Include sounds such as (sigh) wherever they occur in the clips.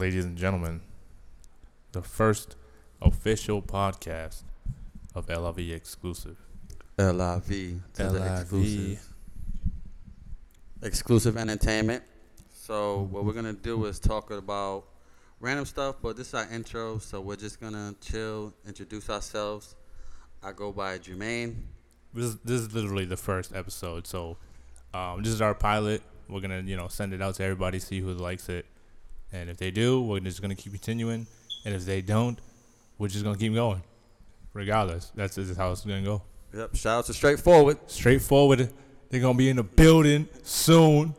ladies and gentlemen, the first official podcast of LIV exclusive. LIV exclusive. exclusive entertainment. So what we're gonna do is talk about random stuff, but this is our intro, so we're just gonna chill, introduce ourselves. I go by Jermaine. This is, this is literally the first episode, so um, this is our pilot. We're gonna you know send it out to everybody, see who likes it, and if they do, we're just gonna keep continuing, and if they don't, we're just gonna keep going, regardless. That's is how it's gonna go. Yep. Shout out to Straightforward. Straightforward. They're gonna be in the building soon.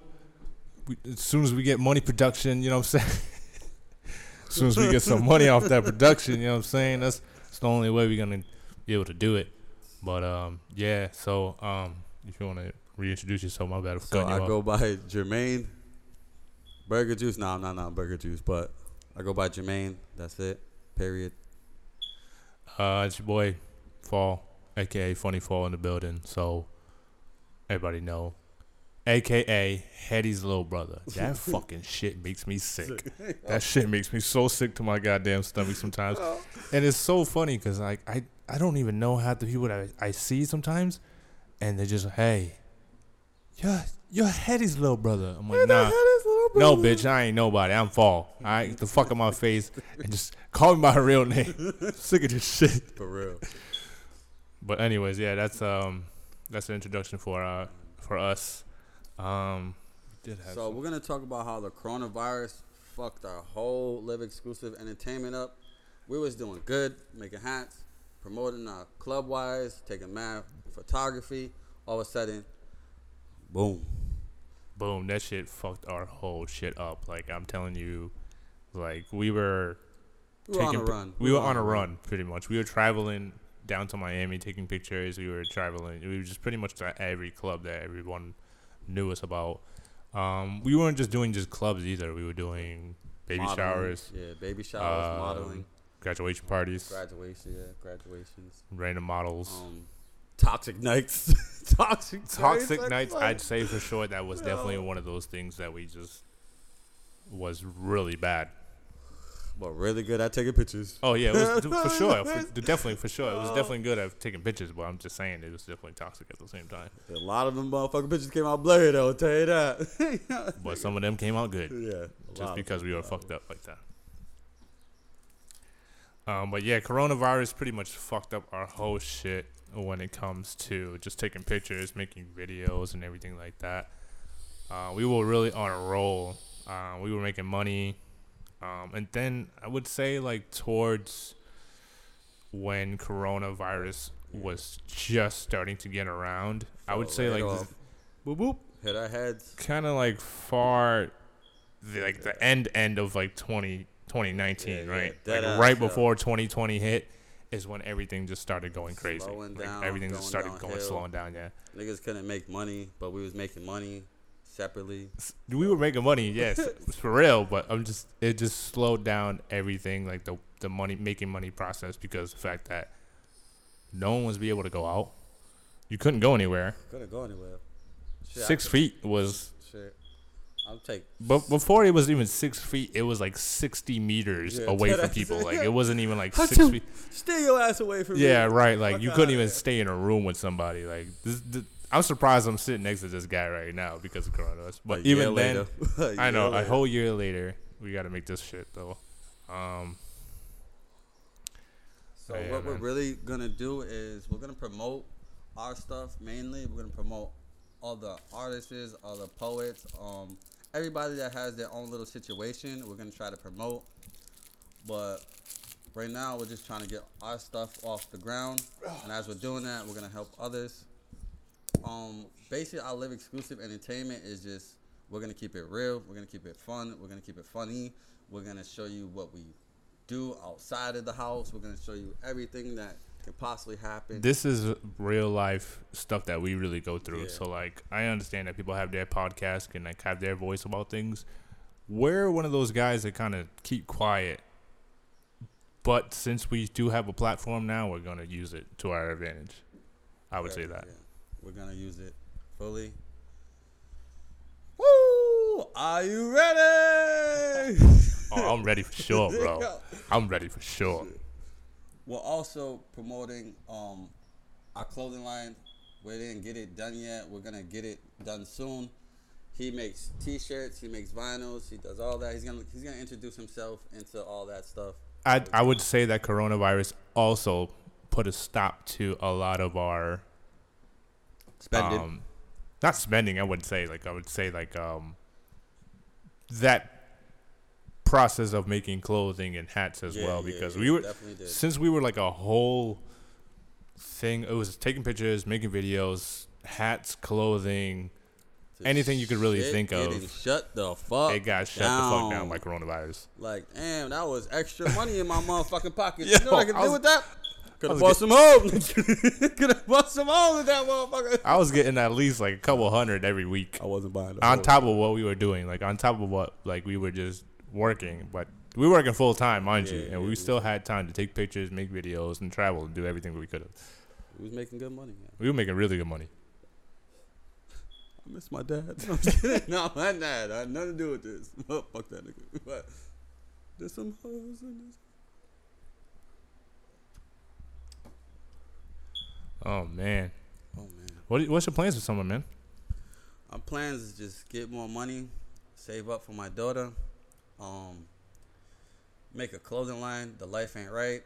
We, as soon as we get money production, you know what I'm saying. (laughs) as soon as we get some money off that production, you know what I'm saying. That's that's the only way we're gonna be able to do it. But um, yeah. So um, if you want to reintroduce yourself, my bad So I go by Jermaine. Burger Juice. No, no, no, Burger Juice. But I go by Jermaine. That's it. Period. Uh, it's your boy Fall, aka Funny Fall in the building. So everybody know, aka Hetty's little brother. (laughs) That fucking shit makes me sick. (laughs) That shit makes me so sick to my goddamn stomach sometimes. (laughs) And it's so funny because like I I don't even know half the people that I, I see sometimes, and they're just hey, you're you're little brother. I'm like nah. No, bitch, I ain't nobody. I'm Fall. All right, get the fuck out my face and just call me by her real name. (laughs) Sick of this shit. For real. But anyways, yeah, that's um that's the introduction for uh for us. Um, we did have So some- we're gonna talk about how the coronavirus fucked our whole LIV exclusive entertainment up. We was doing good, making hats, promoting our club wise, taking mad photography. All of a sudden, boom. Boom, that shit fucked our whole shit up. Like I'm telling you, like we were We were on a taking run. We were on a run, pretty much. We were traveling down to Miami, taking pictures. We were traveling. We were just pretty much at every club that everyone knew us about. Um, we weren't just doing just clubs either. We were doing baby Modeling, showers, Yeah, baby showers, um, modeling, graduation parties, graduation, yeah, graduations. random models. Um, (laughs) toxic nights. toxic Toxic nights. nights, like- I'd say for sure that was definitely one of those things that we just was really bad. But really good at taking pictures. Oh yeah, it was for sure, (laughs) for, definitely for sure. It was definitely good at taking pictures, but I'm just saying it was definitely toxic at the same time. A lot of them motherfucking pictures came out blurry though. I'll tell you that. (laughs) But some of them came out good yeah. just because we were fucked up like that. Um, but yeah, coronavirus pretty much fucked up our whole shit when it comes to just taking pictures, making videos, and everything like that. Uh, we were really on a roll. Uh, we were making money, um, and then I would say like towards when coronavirus was just starting to get around, I would say right like boop boop hit our heads. kind of like far the, like the end end of like 20, 2019 Yeah, yeah, right dead like ass, right before 2020 hit is when everything just started going crazy Slowing like down, everything just started going slowing down yeah Niggas couldn't make money, but we was making money separately. We were making money yes (laughs) for real but i'm just it just slowed down everything like the the money making money process because the fact that no one was be able to go out you couldn't go anywhere Couldn't go anywhere. Shit, six could- feet was Shit. I'll take. But before it was even six feet, it was like sixty meters Yeah, away from (laughs) people. Like it wasn't even like How six feet. Stay your ass away from Yeah, me. right. Like Fuck you couldn't even stay in a room with somebody. Like this, this, I'm surprised I'm sitting next to this guy right now because of coronavirus. But A even then, later. (laughs) I know year a whole year later, we got to make this shit though. Um, So Yeah, what we're really gonna do is we're gonna promote our stuff mainly. We're gonna promote all the artists, all the poets, um, everybody that has their own little situation. We're gonna try to promote, but right now we're just trying to get our stuff off the ground. And as we're doing that, we're gonna help others. Um, basically, our LIV exclusive entertainment is just we're gonna keep it real. We're gonna keep it fun. We're gonna keep it funny. We're gonna show you what we do outside of the house. We're gonna show you everything that can possibly happen. this is real life stuff that we really go through. Yeah. So like, I understand that people have their podcast and like have their voice about things. We're one of those guys that kind of keep quiet. But since we do have a platform now, we're gonna use it to our advantage. I would say that. yeah. We're gonna use it fully. Woo! Are you ready? Oh, I'm ready for sure, (laughs) bro. I'm ready for sure. We're also promoting um, our clothing line. We didn't get it done yet. We're gonna get it done soon. He makes T-shirts. He makes vinyls. He does all that. He's gonna he's gonna introduce himself into all that stuff. I I would say that coronavirus also put a stop to a lot of our Spending. um, not spending. I wouldn't say like I would say like um that process of making clothing and hats as Yeah, well because yeah, we were since we were like a whole thing. It was taking pictures, making videos, hats, clothing. anything you could really think of. Shut the fuck. It got shut the fuck down by coronavirus. Like, damn, that was extra money in my (laughs) motherfucking pocket. Yo, you know what I could I do with that? Could have was bought some home. (laughs) Could have bought some home with that motherfucker. I was getting at least like a couple hundred every week. I wasn't buying on top of what we were doing, like on top of what like we were just working, but we were working full time, mind you, and yeah, we yeah. still had time to take pictures, make videos, and travel and do everything we could have. We was making good money. Man. We were making really good money. I miss my dad. (laughs) No, I'm just kidding. no, my dad. I had nothing to do with this. Oh, (laughs) fuck that nigga. But there's some hoes in this. Oh man, Oh man. what what's your plans for summer, man? My plans is just get more money, save up for my daughter, um, make a clothing line. The life ain't right.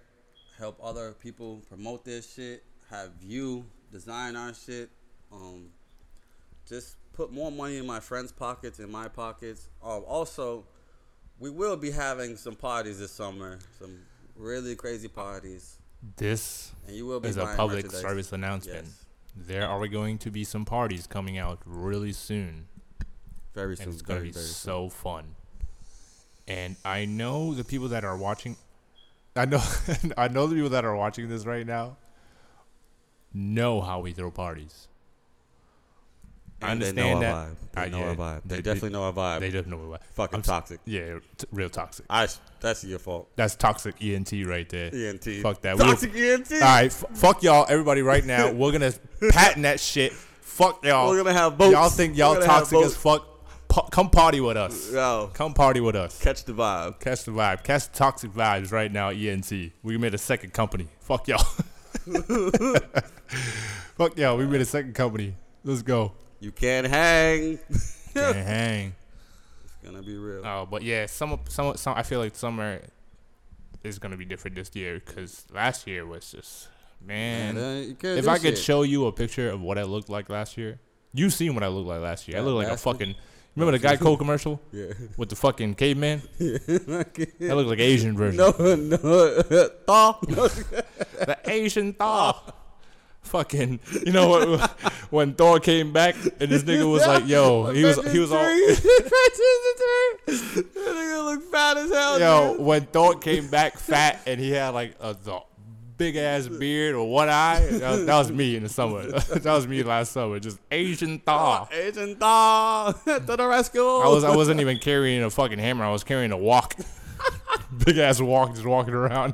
Help other people promote their shit. Have you design our shit. Um, just put more money in my friends' pockets, in my pockets. Um, also, we will be having some parties this summer. Some really crazy parties, This and you will be is a public service announcement. Yes, There are going to be some parties coming out really soon, very soon. and it's gonna be very soon. so fun. And I know the people that are watching. I know, (laughs) I know the people that are watching this right now. Know how we throw parties. I And they know that. Our vibe. They Uh, know yeah, our vibe. They, they- definitely know our vibe. They just know what. Fucking I'm toxic. Yeah, t- real toxic. I. That's your fault. That's toxic ENT right there. ENT. Fuck that. We'll- Toxic ENT. All right, f- fuck y'all, everybody, right now. (laughs) We're gonna patent that shit. Fuck y'all. We're gonna have boats. Y'all think y'all We're gonna have toxic as fuck? Pa- come party with us. Yo, Come party with us. catch the vibe. Catch the vibe. Catch the toxic vibes right now. ENT. We made a second company. Fuck y'all. (laughs) fuck y'all. We made a second company. Let's go. You can't hang. Can't (laughs) hang. It's gonna be real. Oh, but yeah, some, some, some. I feel like summer is gonna be different this year because last year was just man. uh, if I could shit. show you a picture of what I looked like last year, you seen what I looked like last year. I looked like a fucking. Remember the Geico (laughs) commercial Yeah. with the fucking caveman? (laughs) Yeah. that looked like Asian version. no, no. (laughs) Thaw. The Asian Thor. Fucking, you know what? When Thor came back and this nigga was like, "Yo," he was he was all, that nigga look fat as hell. yo. dude. When Thor came back fat and he had like a big ass (laughs) beard or one eye, that was, that was me in the summer. (laughs) that was me last summer, just Asian Thor. Oh, Asian Thaw (laughs) to the rescue. I was I wasn't even carrying a fucking hammer. I was carrying a wok. Big ass wok, just walking around.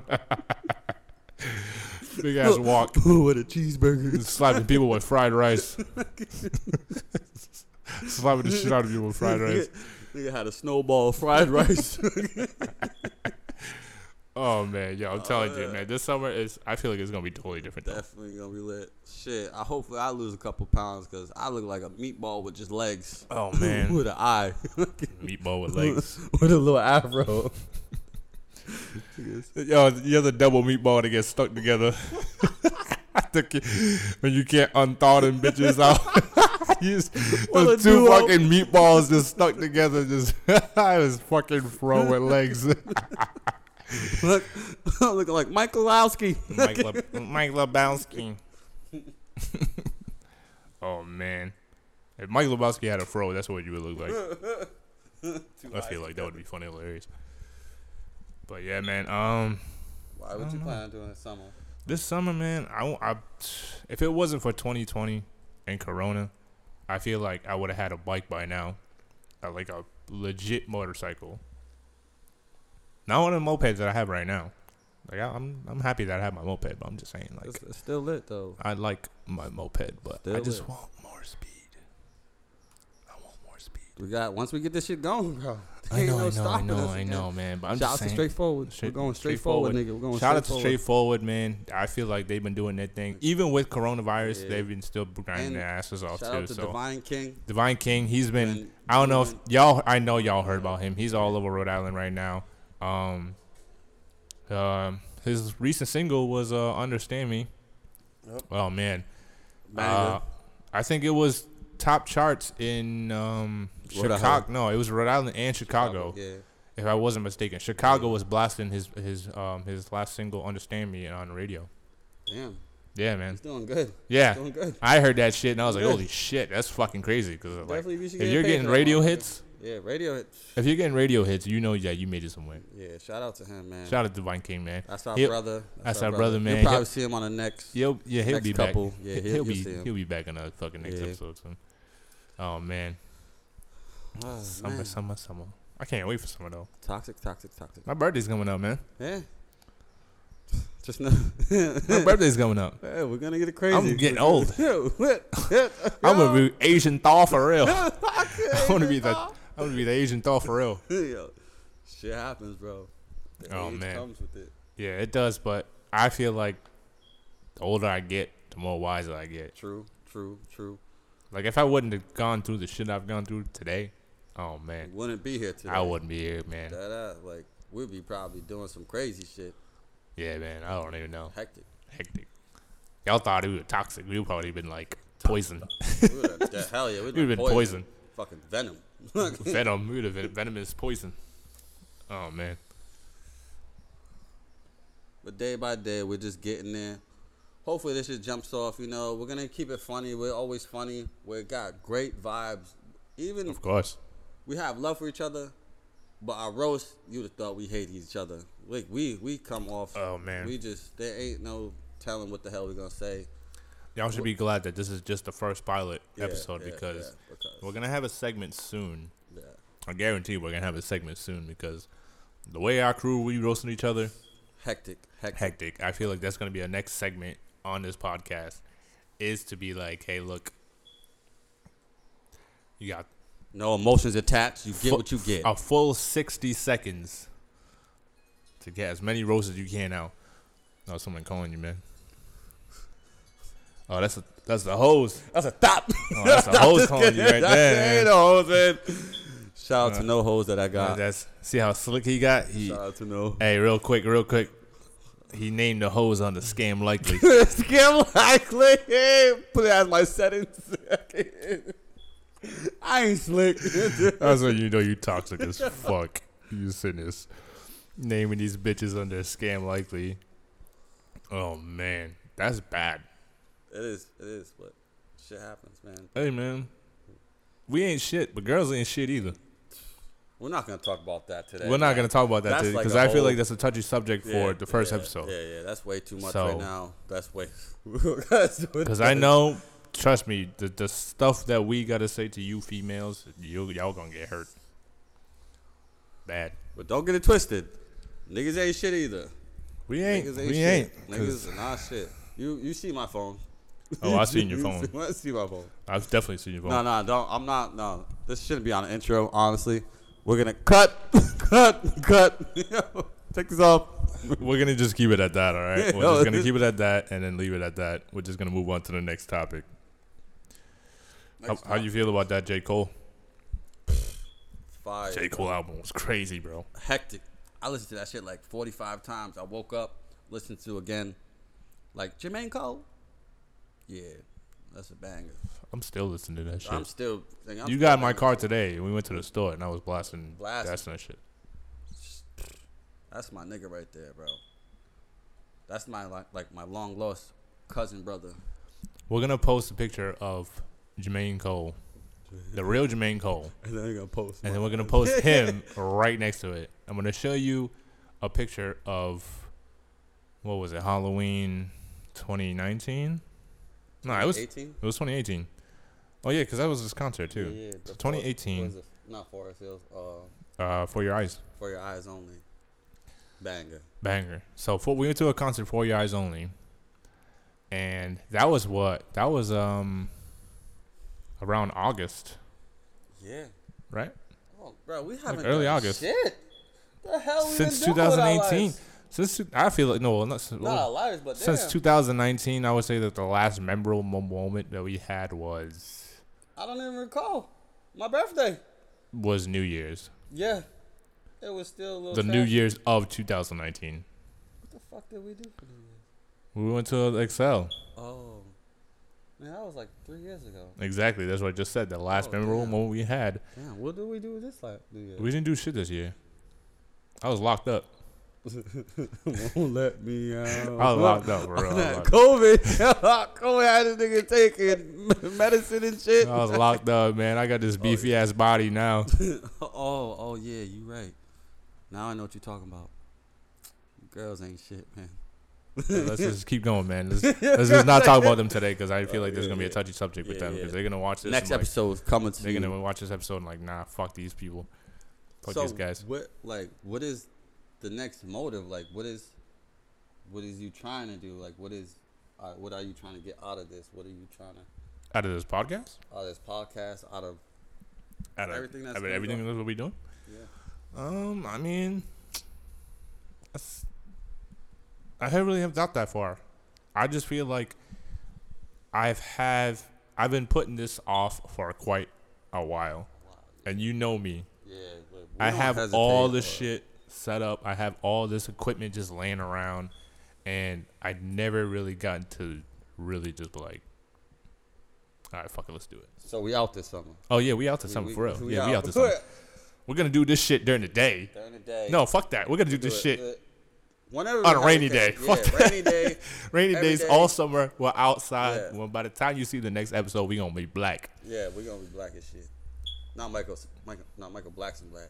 Big ass wok, with a cheeseburger. just slapping people with fried rice. slapping the shit out of people with fried rice. Nigga had a snowball fried rice. Oh man, yo, I'm telling you, uh, man, this summer is. I feel like it's gonna be totally different. Though. Definitely gonna be lit. Shit, I hopefully I lose a couple pounds because I look like a meatball with just legs. Oh (laughs) man, with an eye, (laughs) meatball with legs. (laughs) with a little afro. Yo, you're the double meatball that gets stuck together. I think it- when you can't unthaw them bitches out. You just- Well, two fucking meatballs just stuck together, just I was fucking throwing legs. (laughs) look, (laughs) looking like Michael Lowski. Mike, Le- (laughs) Mike Lebowski. oh man, if Mike Lebowski had a fro, that's what you would look like. I feel like that would be funny, hilarious. But yeah, man. Um, Why would you plan on doing this summer? this summer, man, I, won't- I if it wasn't for 2020 and Corona, I feel like I would have had a bike by now, uh, like a legit motorcycle. Not one of the mopeds that I have right now. Like I, I'm, I'm happy that I have my moped, but I'm just saying, like, It's, it's still lit though. I like my moped, but I just lit. want more speed. I want more speed. We got once we get this shit going, bro. I Ain't know, no I know, I know, I know, man. But I'm Shout out just to saying. straightforward. Straight- We're going straightforward, nigga. We're going Shout out to straightforward. man. I feel like they've been doing their thing, even with coronavirus. Yeah. They've been still grinding And their asses off Shout too. out to so Divine King. Divine King, he's been. Been I don't know if y'all. I know y'all heard about him. He's all over Rhode Island right now. Um, um, his recent single was uh, "Understand Me." Yep. Oh man, uh, I think it was top charts in um, Chicago. No, it was Rhode Island and Chicago, Yeah. if I wasn't mistaken. Chicago was blasting his his um his last single "Understand Me" on the radio. Damn. Yeah, man. He's doing good. Yeah, Doing good. I heard that shit and I was like, Good. "Holy shit, that's fucking crazy!" Because like, Definitely we should if you're getting radio hits, Yeah, radio hit. if you're getting radio hits, you know yeah, you made it somewhere. Yeah, shout out to him, man. Shout out to Divine King, man. That's our He'll- brother. that's our brother, man. You'll probably He'll- see him on the next. He'll, yeah, he'll Next be couple. back. Yeah, he'll, he'll- you'll be he'll be back in the fucking next Yeah. episode soon. Oh man, Oh, summer, man. summer, summer. I can't wait for summer though. Toxic, toxic, toxic. My birthday's coming up, man. Yeah. (laughs) Just know. My birthday's coming up. (laughs) Yeah, we're gonna get it crazy. I'm getting old. (laughs) I'm gonna be Asian Thor for real. I'm I gonna be the I'm gonna be the Asian Thor for real. (laughs) Yo, shit happens, bro. The Oh, man. comes with it. Yeah, it does, but I feel like the older I get, the more wiser I get. True, true, true. Like if I wouldn't have gone through the shit I've gone through today, oh man, wouldn't be here today. I wouldn't be here, man. That ass, like we'd be probably doing some crazy shit. Yeah, man, I don't even know. Hectic. Hectic. Y'all thought we were toxic. We would probably been like poison. We hell yeah, we'd (laughs) We'd have been poison. Fucking venom. Venom. (laughs) We would have been venomous poison. Oh man. But day by day, we're just getting there. Hopefully, this just jumps off. You know, we're gonna keep it funny. We're always funny. We got great vibes. Even Of course. we have love for each other, but our roast, you'd have thought we hate each other. Like we we come off. Oh man. We just there ain't no telling what the hell we gonna say. Y'all should be glad that this is just the first pilot Yeah, episode yeah, because yeah, because- we're gonna have a segment soon. Yeah. I guarantee we're gonna have a segment soon because the way our crew we roasting each other, Hectic, hectic. hectic. I feel like that's gonna be a next segment on this podcast is to be like, hey, look, you got No emotions attached. You get fu- what you get. A full sixty seconds to get as many roasts as you can out. Oh, someone calling you, man. Oh, that's a that's the hoes. That's a top. Oh, that's a hoes calling you right there. Ain't no hoes, man. Shout out to no hoes that I Uh, got. that's see how slick he got. He Shout out to no. hey, real quick, real quick. He named the hoes on the scam likely. (laughs) Scam likely. Hey, put it as my settings. (laughs) I ain't slick. (laughs) That's when you know you toxic as fuck. You sitting this naming these bitches under scam likely. Oh man, that's bad. It is. It is. But shit happens, man. Hey man, we ain't shit, but girls ain't shit either. We're not gonna talk about that today. We're not gonna talk about that That's today like because a I feel like that's a touchy subject for Yeah, the first yeah, episode. Yeah, yeah. That's way too much So- right now. That's way. (laughs) Because I know, trust me, the the stuff that we gotta say to you females, you y'all gonna get hurt. Bad. But don't get it twisted. Niggas ain't shit either. We ain't. Niggas we ain't ain't. shit. 'cause- Niggas are not shit. You you see my phone. (laughs) Oh, I've seen your You phone. (laughs) I see my phone. I've definitely seen your phone. No, no, don't. I'm not. No, this shouldn't be on the intro. Honestly, we're gonna cut, (laughs) cut, cut. Take this off. We're gonna just keep it at that, all right? Yeah. We're just gonna keep it at that and then leave it at that. We're just gonna move on to the next topic. How, Next how you feel about that J Cole? Fire. J Cole album was crazy, bro. Hectic. I listened to that shit like 45 times. I woke up, listened to again. Like Jermaine Cole. Yeah, that's a banger. I'm still listening to that shit. I'm still. I'm you got my car today. We went to the store and I was blasting, Blasting. blasting that shit. That's my nigga right there, bro. That's my like, like my long lost cousin brother. We're gonna post a picture of Jermaine Cole, the real Jermaine Cole, And then you're gonna post. and then we're gonna post (laughs) him right next to it. I'm gonna show you a picture of what was it? Halloween 2019? No, it was it was 2018. Oh yeah, because that was his concert too. Yeah, yeah, So For- 2018. what is it? Not Forest Hills. Uh, Uh, for your eyes, for your eyes only. Banger. banger. So for, we went to a concert for your eyes only, and that was what? That was um around August, Yeah. right? Oh bro, we haven't early August. Shit. The hell we Since been doing with our 2018. Since I feel like no, not, Not our lives, but since damn. 2019. I would say that the last memorable moment that we had was I don't even recall. My birthday. was New Year's, Yeah. It was still a little. the New. Year's of 2019. What the fuck did we do for New Year's? We went to Excel. Oh. Man, that was like three years ago. Exactly, that's what I just said. The last Oh, memorable damn. moment we had. Damn, what did we do this like New Year's? We didn't do shit this year. I was locked up. Won't let me out. I was locked up, bro. I (laughs) was That up. COVID. (laughs) COVID had this nigga taking (laughs) medicine and shit. I was locked up, man. I got this oh, beefy ass body now. oh, oh yeah, you right. Now I know what you're talking about. Girls ain't shit, man. let's just keep going, man. Let's, let's just not talk about them today because I feel like there's gonna be a touchy subject with Yeah, them because yeah. they're gonna watch this. Next like, episode is coming to they're you. gonna watch this episode and like, nah, fuck these people, fuck so these guys. What like what is the next motive? Like what is what is you trying to do? Like what is uh, what are you trying to get out of this? What are you trying to Out of this podcast, out of this podcast? Out of out of Everything that's out of everything that's what we doing. yeah. Um, I mean, I haven't really have thought that far. I just feel like I've have I've been putting this off for quite a while, and you know me. Yeah, I have all the shit set up. I have all this equipment just laying around, and I never really gotten to really just be like, all right, fuck it, let's do it. So we out this summer. Oh yeah, we out to We- something we- for real. we yeah, we out. out to something. (laughs) We're gonna do this shit during the day. During the day. No, fuck that. We're gonna do do this it, shit it. Whenever on a (laughs) rainy day. Yeah, (laughs) rainy day. Rainy days day. all summer. We're outside. Yeah. Well, by the time you see the next episode, we gonna be black. Yeah, we gonna be black as shit. Not Michael, Michael not Michael Blackson black.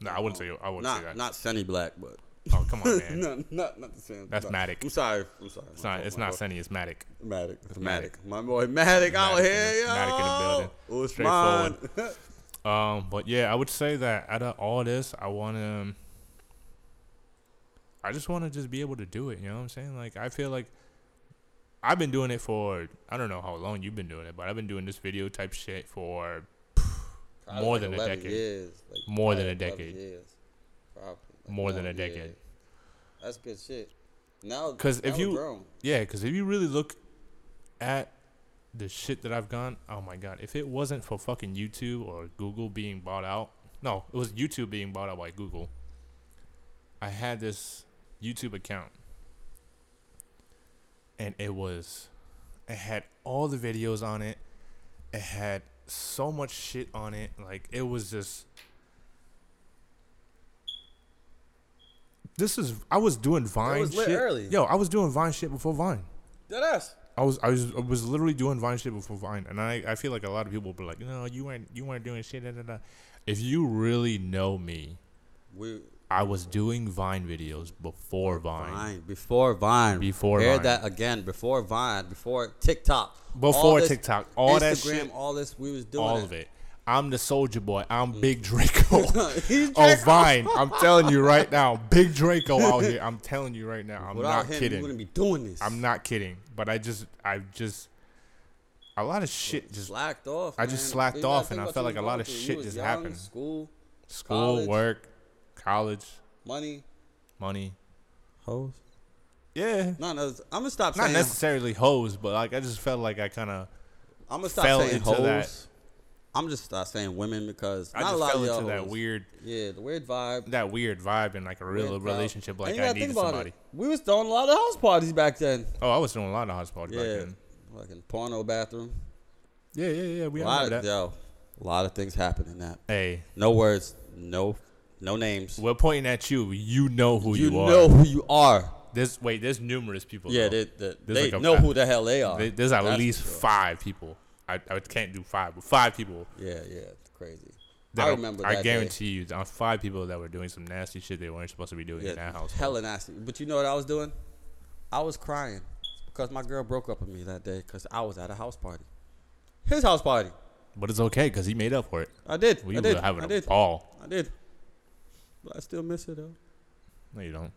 No, I wouldn't say. I wouldn't not say that. not Sunny Black, but oh come on, man. (laughs) no, not not the same. That's no. Matic. I'm sorry. I'm sorry. It's not. It's not Sunny. It's Matic. Matic. It's Matic. Matic. My boy Matic out Matic in here, yo. Matic in the building. Usman. Straightforward. (laughs) Um, but yeah, I would say that out of all this, I want to. I just want to just be able to do it. You know what I'm saying? Like I feel like I've been doing it for I don't know how long you've been doing it, but I've been doing this video type shit for Probably More like than a decade. Years. Like More than a decade. Years. Probably. Like More than a decade. years. That's good shit. Now, 'Cause if you- grown. Yeah, because if you really look at the shit that I've gone, oh my god, if it wasn't for fucking YouTube or Google being bought out, no, it was YouTube being bought out by Google. I had this YouTube account, and it was, it had all the videos on it. It had so much shit on it, like it was just. This is I was doing Vine was shit. early. Yo, I was doing Vine shit before Vine. Deadass. I was I was I was literally doing Vine shit before Vine, and I, I feel like a lot of people were like, no, you weren't you weren't doing shit. Da, da, da. If you really know me, We I was doing Vine videos before Vine, Vine before Vine. Before Hear Vine. that again before Vine, before TikTok, before All TikTok, all Instagram, that shit, all this we was doing. all of it. I'm the Soulja Boy. I'm mm. Big Draco. (laughs) (laughs) Oh Vine, I'm telling you right now, (laughs) Big Draco out here. I'm telling you right now. I'm Without not him, kidding. you wouldn't be doing this. I'm not kidding. But I just I just a lot of shit just slacked off. I just man. slacked off, and I felt like a lot of through. Shit just young, happened. School, school, college. work, college, money, money. hoes. Yeah. No, no. I'm gonna stop saying Not saying. necessarily hoes, but like I just felt like I kind of I'm gonna stop fell saying into hoes. that. I'm just start saying women because I not a just lot fell of into that hoes. weird Yeah, the weird vibe. that weird vibe in like a real weird vibe. relationship. Like And you I gotta think needed about somebody. It. We was throwing a lot of house parties back then. Oh, I was doing a lot of house parties Yeah, back then. like in porno bathroom. Yeah, yeah, yeah. We a lot know of that. yo, a lot of things happen in that. Hey, No words, no, no names. we're pointing at you. You know who you, are. you are. know who you are. There's wait. There's numerous people. Yeah, though. they, they, There's they like a- know who the hell they are. There- There's at That's least for sure. five people. I, I can't do five, but five people. Yeah, yeah, it's crazy. That I are- remember I that day. guarantee you, there are five people that were doing some nasty shit they weren't supposed to be doing in that house. hella nasty. But you know what I was doing? I was crying because my girl broke up with me that day because I was at a house party. His house party. But it's okay because he made up for it. I did. We I were did. having I a did. ball. I did. But I still miss her though. No, you don't.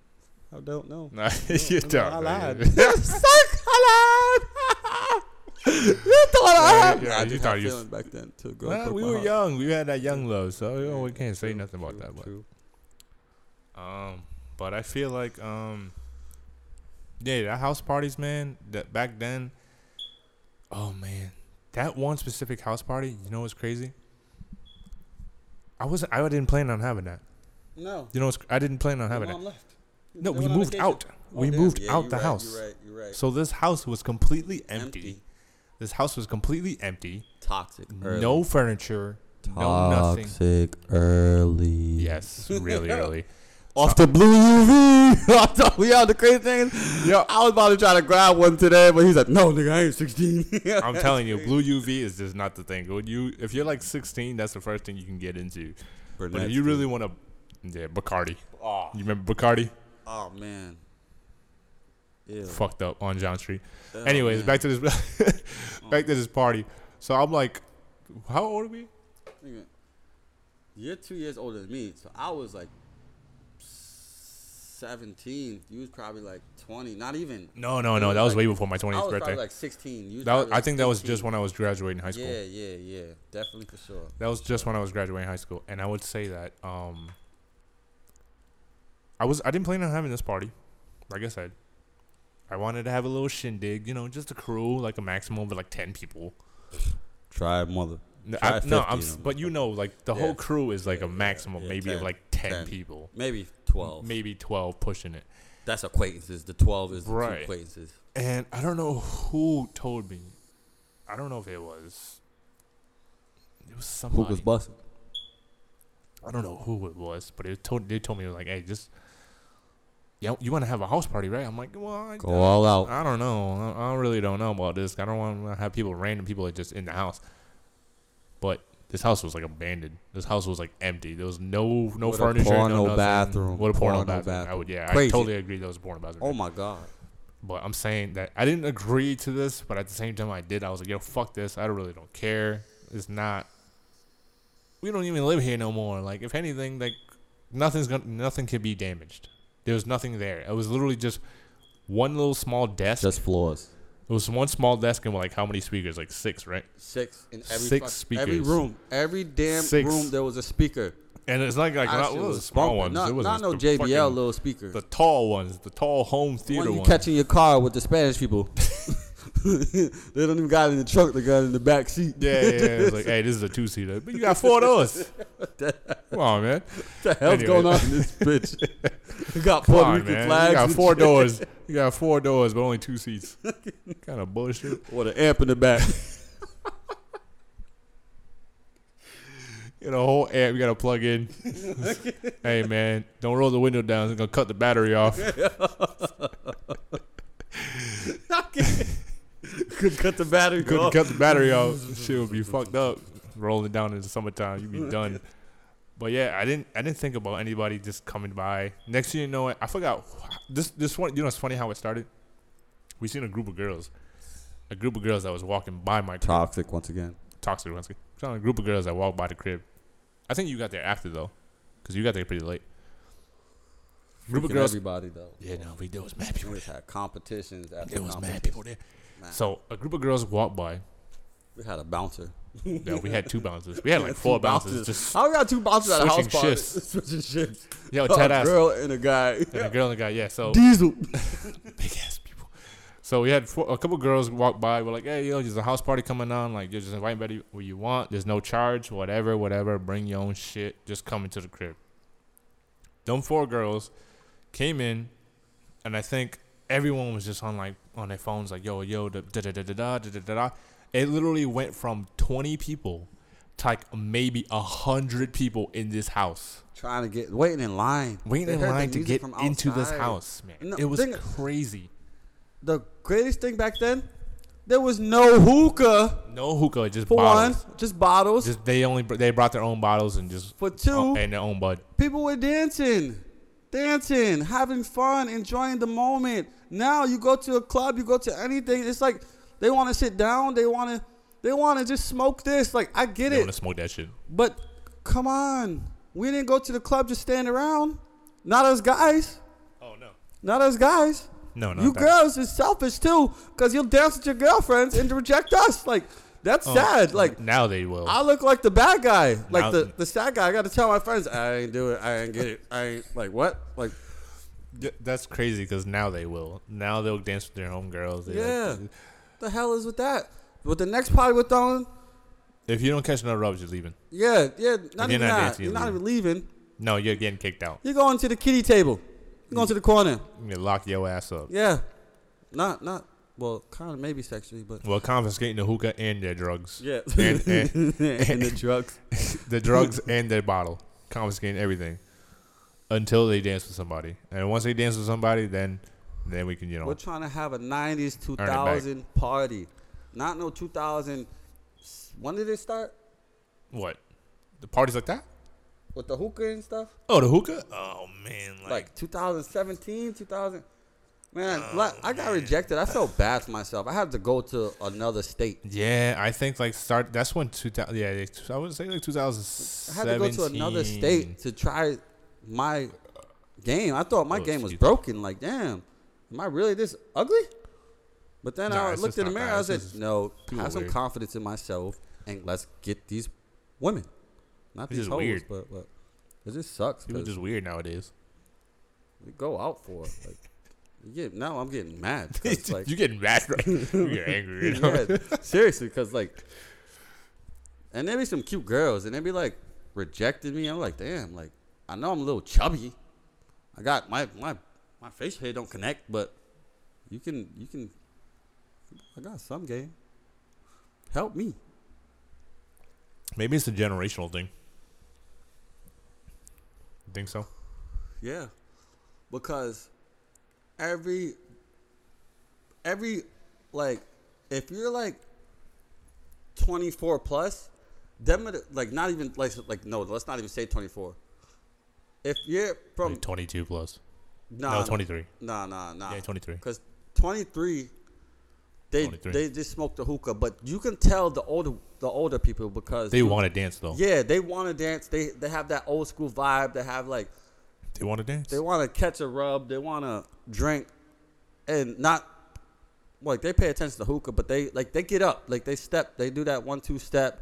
I don't know. (laughs) No, you No, don't. I lied. (laughs) Suck, I lied. (laughs) you thought I had. yeah, Nah, I you just thought you- feelings back then too. Girl, Well, we were heart. young. We had that young love, so you know, we can't say true, nothing about true, that. But. Um, but I feel like um, yeah, that house parties, man. That back then. Oh man, that one specific house party. You know what's crazy? I wasn't. I didn't plan on having that. No. You know, what's, I didn't plan on Your having mom that. left. No, we moved vacation. out. Oh, we damn. moved Yeah, out the right, house. You're right. You're right. So this house was completely empty. Empty. This house was completely empty. Toxic. No furniture. No nothing. Toxic early. Yes, really early. (laughs) Off the blue UV. (laughs) I thought we had the crazy things. Yeah. I was about to try to grab one today, but he's like, "No, nigga, I ain't 16." (laughs) I'm telling you, blue UV is just not the thing. When you, if you're like 16, that's the first thing you can get into. But if you really want to, yeah, Bacardi. oh, You remember Bacardi? oh man, Ew. Fucked up on John Street. Oh, Anyways, man. back to this, (laughs) back to this party. So I'm like, how old are we? You're two years older than me, so I was like 17. You was probably like 20. Not even. No, no, no. That was like- way before my 20th birthday. probably like 16. You was that was, probably I like think that was just when I was graduating high school. Yeah, yeah, yeah. Definitely for sure. That was just when I was graduating high school, and I would say that um, I was I didn't plan on having this party. Like I said, I wanted to have a little shindig, you know, just a crew, like a maximum of like ten people. Try mother. No, Try I, no 50 I'm, of s- them. but you know, like the Yeah. whole crew is like Yeah, a maximum, yeah, maybe of like ten, 10. people, Maybe 12. maybe twelve, pushing it. That's acquaintances. The 12 is the Right. two acquaintances. And I don't know who told me. I don't know if it was. It was somebody. Who was busting? I don't know who it was, but it told they told me like, hey, just yeah, you want to have a house party, right? I'm like, well, I, Go all out. I don't know. I, I really don't know about this. I don't want to have people, random people, like, just in the house. But this house was like abandoned. This house was like empty. There was no no a furniture, porno no bathroom. What a porno, Porno bathroom. I would, yeah, Crazy. I totally agree. That was a porno bathroom. Oh my God. But I'm saying that I didn't agree to this, but at the same time I did. I was like, yo, fuck this. I really don't care. It's not. We don't even live here no more. Like, if anything, like nothing's gonna, nothing can be damaged. There was nothing there. It was literally just one little small desk. Just floors. it was one small desk and like how many speakers? Like six, right? Six in every Six fuck- Every room, every damn Six. room, there was a speaker. And it's like like That not shit was was small bumping. ones. Not, it was not no JBL fucking- little speaker. The tall ones, the tall home The theater one you ones. catch in your car with the Spanish people. (laughs) (laughs) they don't even got in the trunk. They got in the back seat. Yeah, yeah, yeah. It's like, hey, this is a two seater, but you got four doors. (laughs) Come on, man. What the hell's Anyway. going on in this bitch? (laughs) You got Come Puerto on, Rican man. flags. You got four doors. You got four doors, but only two seats. kind of bullshit. With an amp in the back. You know, whole amp you gotta plug in. hey, man, don't roll the window down. It's gonna cut the battery off. Could cut the battery. Couldn't off. cut the battery off. Shit would be fucked up. Rolling down in the summertime, you'd be (laughs) done. But yeah, I didn't. I didn't think about anybody just coming by. Next thing you know, it I forgot this. This one, you know, it's funny how it started. We seen a group of girls, a group of girls that was walking by my crib. Toxic once again. Toxic Runsky. Saw a group of girls that walked by the crib. I think you got there after though, because you got there pretty late. Group of girls. Everybody though. Yeah, no, we there was mad people. We had competitions after There was mad people there. Man. So a group of girls walked by. We had a bouncer. Yeah, we had two bouncers. We had like (laughs) four Two bouncers. Just we got two bouncers at a house party? shifts. (laughs) switching shifts. yo, A Ted ass. girl and a guy. And a girl and a guy. Yeah, so (laughs) Diesel. big ass people. So we had four, a couple girls walk by. We're like, hey, yo, there's a house party coming on. Like, you're just invite anybody where you want. There's no charge, whatever, whatever. Bring your own shit. Just come into the crib. Them four girls came in, and I think everyone was just on like on their phones, like, yo, yo, da da da da da da da da da. It literally went from 20 people to like maybe a hundred people in this house Trying to get waiting in line. waiting They in line to get from into this house, man. No, it was thing- crazy. The greatest thing back then, there was no hookah No hookah, just for bottles. one, just bottles. Just they only they brought their own bottles and just for two, uh, and their own bud. people were dancing, dancing, having fun, enjoying the moment. Now you go to a club, you go to anything. It's like they want to sit down, they want to, they want to just smoke this. Like I get They it, want to smoke that shit. but come on, we didn't go to the club just stand around. Not us guys, Oh no. not us guys. No, no. you that. girls is selfish too, cause you'll dance with your girlfriends and reject us. Like that's Oh, sad. Like now they will. I look like the bad guy, like Now- the the sad guy. I got to tell my friends, I ain't do it. I ain't get it. I ain't like what? Like Yeah, That's crazy because now they will. Now they'll dance with their homegirls. They Yeah. Like, the hell is with that? With the next party we're throwing, if you don't catch no rubs, you're leaving. yeah, yeah, not If you're even not dancing, You're you're not even leaving. No, you're getting kicked out. You're going to the kiddie table. You're going to the corner. You lock your ass up. Yeah, not not well, kind of maybe sexually, but Well, confiscating the hookah and their drugs. yeah, And- and- (laughs) and the drugs. (laughs) the drugs and their bottle. Confiscating everything until they dance with somebody. And once they dance with somebody, then then we can, you know. We're trying to have a '90s, 2000 party, not no 2000. When did it start what? The parties like that? with the hookah and stuff? Oh, the hookah? Oh, man. Like, Like 2017, 2000. Man, Oh, like, I got rejected. I felt bad for myself. I had to go to another state. yeah, I think like start. That's when 2000. Yeah, I would say like I had to go to another state to try my game. I thought my Oh, game was excuse me. broken. Like, damn, am I really this ugly? But then Nah, I looked in the mirror. that. I said, "No, have some weird. confidence in myself, and let's get these women, not It's these hoes, weird. but, but it just sucks. People just weird nowadays. we go out for it. Like, you get now, I'm getting mad. (laughs) like, you getting mad, right? (laughs) you get angry. You (laughs) know? yeah, seriously, because like, and there be some cute girls, and they be like rejecting me. I'm like, damn, like I know I'm a little chubby. I got my my my face hair don't connect, but you can you can. I got some game. Help me. Maybe it's a generational thing. You think so? Yeah, because every every like if you're like 24 plus, them like not even like like no, let's not even say 24. If you're from Like 22 plus. nah, no, 23. Nah, nah, nah. Yeah, 23. Because 23, they 23. they just smoke the hookah, but you can tell the older the older people because They want to dance though. Yeah, they want to dance. They they have that old school vibe. They have like They want to dance. they want to catch a rub. They want to drink, and not like they pay attention to hookah, but they like they get up, like they step, they do that one two step,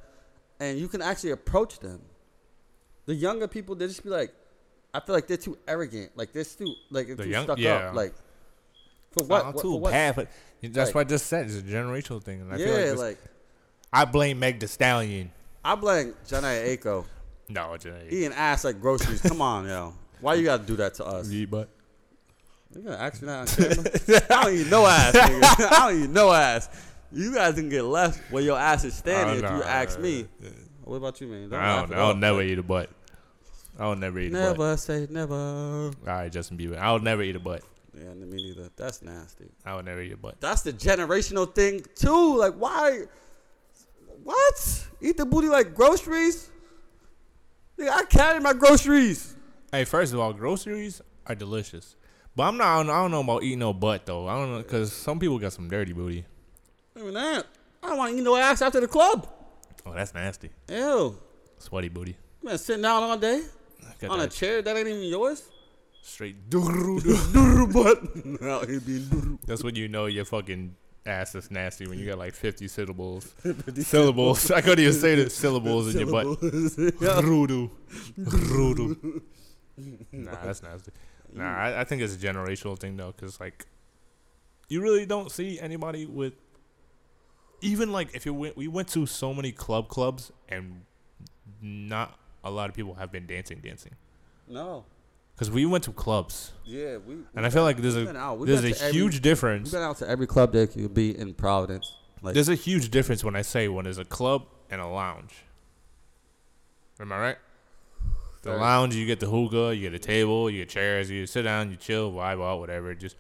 and you can actually approach them. The younger people, they just be like, I feel like they're too arrogant, like they're too like they're The too young- stuck yeah. up, like for what? Not what- too for what? bad, but that's Like- what I just said. It's a generational thing, and I yeah, feel like, this, like I blame Meg Thee Stallion. I blame Jhené Aiko No, it's a eating ass like groceries. Come on, yo, why you gotta do that to us? Eat butt. You gonna ask me that on camera? I don't eat no ass, nigga. (laughs) I don't eat no ass. You guys can get left where your ass is standing oh, if you ask me. What about you, man? I don't. it I'll never eat a butt. I'll never eat a butt. Never say never. All right, Justin Bieber. I'll never eat a butt. Yeah, me neither. That's nasty. I will never eat a butt. That's the generational thing too. Like, why? What? Eat the booty like groceries? Nigga, I carry my groceries. Hey, first of all, groceries are delicious, but I'm not. I don't, I don't know about eating no butt though. I don't know because some people got some dirty booty. Even that. I don't want to eat no ass after the club. Oh, that's nasty. Ew. Sweaty booty. Been sitting down all day Got on a chair that ain't even yours. straight. Duru butt. No, it be duru. That's when you know your fucking ass is nasty when you got like 50 syllables. (laughs) syllables. I couldn't even say the syllables in your butt. Grudu. (laughs) Grudu. (laughs) Nah, that's nasty. Nah, I, I think it's a generational thing though, because like, you really don't see anybody with. Even like if you went, we went to so many club clubs and not a lot of people have been dancing, dancing. No. Because we went to clubs, Yeah, we. and I feel like there's a been out. We've there's a every- huge We've difference. been out to every club that could be in Providence. Like, There's a huge difference when I say when there's a club and a lounge. Am I right? The Very. lounge, you get the hookah, you get a table, you get chairs, you sit down, you chill, vibe out, whatever. Just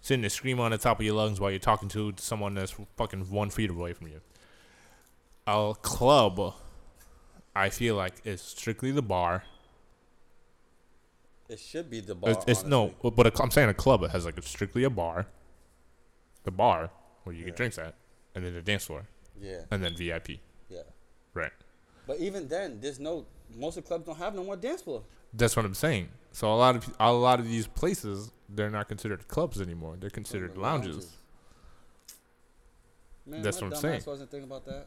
sitting there scream on the top of your lungs while you're talking to someone that's fucking one feet away from you. A club, I feel like, is strictly the bar. it should be the bar. It's, it's no, but a, I'm saying a club. It has like it's strictly a bar. The bar where you Yeah. get drinks at, and then the dance floor, Yeah, and then VIP. yeah. Right. But even then, there's no. Most of the clubs don't have no more dance floor. That's what I'm saying. So a lot of a lot of these places they're not considered clubs anymore. They're considered lounges. Man, That's what I'm saying. wasn't thinking about that.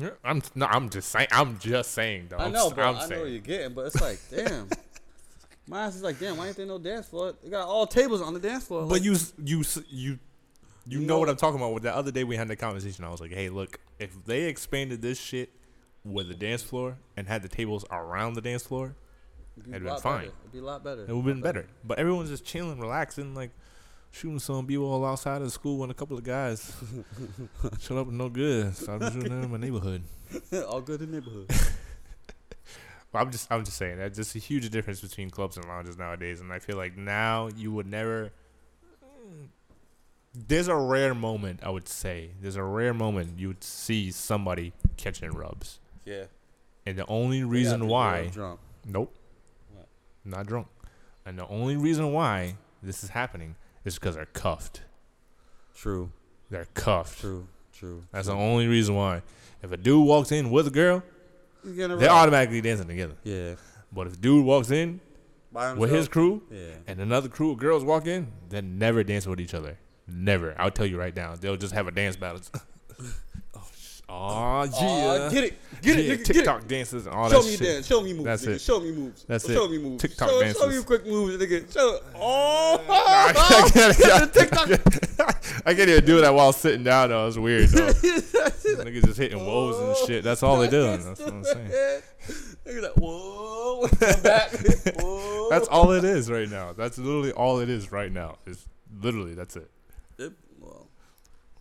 Yeah, I'm no, I'm just saying. I'm just saying though. I know, bro. I'm I know saying. what you're getting, but it's like, damn. (laughs) My ass is like, damn. Why ain't there no dance floor? They got all tables on the dance floor. But like, you you you you You know know- what I'm talking about. With the other day we had that conversation, I was like, hey, look, if they expanded this shit with the dance floor and had the tables around the dance floor, it'd be it'd a been fine. better. It'd be a lot better. it would have been better. But everyone's just chilling, relaxing, like shooting some b-ball outside of school when a couple of guys (laughs) shut up no good. Started shooting them in my neighborhood. (laughs) all good in the neighborhood. (laughs) But I'm just I'm just saying that just a huge difference between clubs and lounges nowadays, and I feel like now you would never. Mm, there's a rare moment I would say. There's a rare moment you would see somebody catching rubs, yeah. and the only reason why, Drunk. nope, What? not drunk, and the only reason why this is happening is because they're cuffed. True. They're cuffed. True. True. That's the only reason why. If a dude walks in with a girl, they're around. automatically dancing together. Yeah. But if a dude walks in By with his crew, Yeah. and another crew of girls walk in, they never dance with each other. Never. I'll tell you right now. They'll just have a dance battle. (laughs) oh, yeah. Aw, get it. Get it. Yeah, nigga, get it. TikTok dances and all Show that me shit. dance. Show me moves. That's nigga. it. Show me moves. That's show it. me moves. TikTok show, Show me quick moves, nigga. Show. (laughs) Oh. I can't, (laughs) (laughs) I can't even do that while sitting down though. It's weird though. Niggas just hitting woes and shit. That's all they doing. That's what I'm saying. Nigga, like, whoa. Back. Whoa. That's all it is right now. That's literally all it is right now. It's literally that's it. It-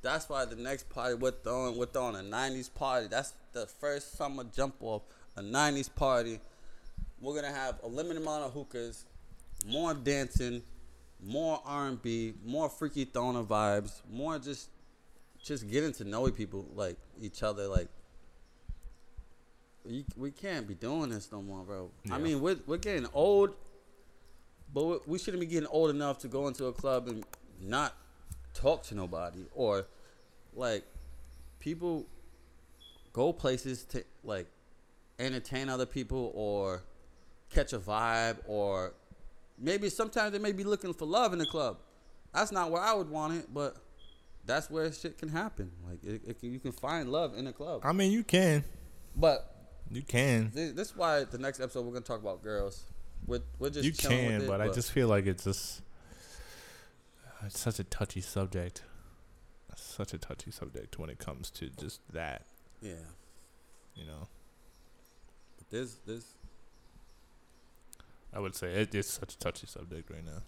that's why the next party we're throwing, we're throwing a '90s party. That's the first summer jump off a '90s party. We're gonna have a limited amount of hookahs, more dancing, more R&B, more freaky throwing vibes, more just just getting to know people like each other. Like we, we can't be doing this no more, bro. I mean, we're we're getting old, but we shouldn't be getting old enough to go into a club and not talk to nobody or like people go places to like entertain other people or catch a vibe or maybe sometimes they may be looking for love in the club. That's not where I would want it, but that's where shit can happen. Like it, it can, you can find love in the club. I mean, you can, But you can, this, this is why the next episode we're gonna talk about girls. We're, we're just you can, it, but I just feel like it's just it's such a touchy subject. Such a touchy subject when it comes to just that, yeah. you know. But this this I would say it, it's such a touchy subject right now.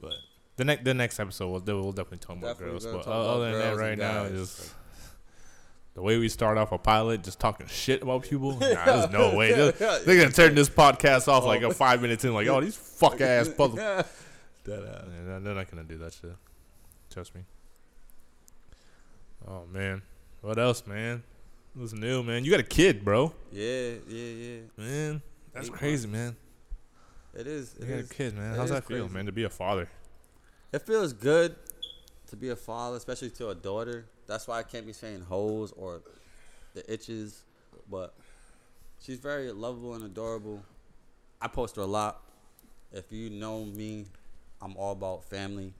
But the next the next episode we'll, we'll definitely talk about Definitely girls. But other than that, right now is the way we start off a pilot, just talking shit about people. (laughs) Nah, there's no way. They're, they're gonna turn this podcast off like a five minutes in. Like, oh, these (laughs) fuck ass puzzle. yeah. Yeah, they're not gonna do that shit. Trust me. Oh man, what else, man? What's new, man? You got a kid, bro. Yeah, yeah, yeah. Man, that's Eight crazy, man. It is. You It got a kid, man. it How's is that feel, crazy. man? To be a father. It feels good to be a father, especially to a daughter. That's why I can't be saying hoes or the itches, but she's very lovable and adorable. I post her a lot. If you know me, I'm all about family.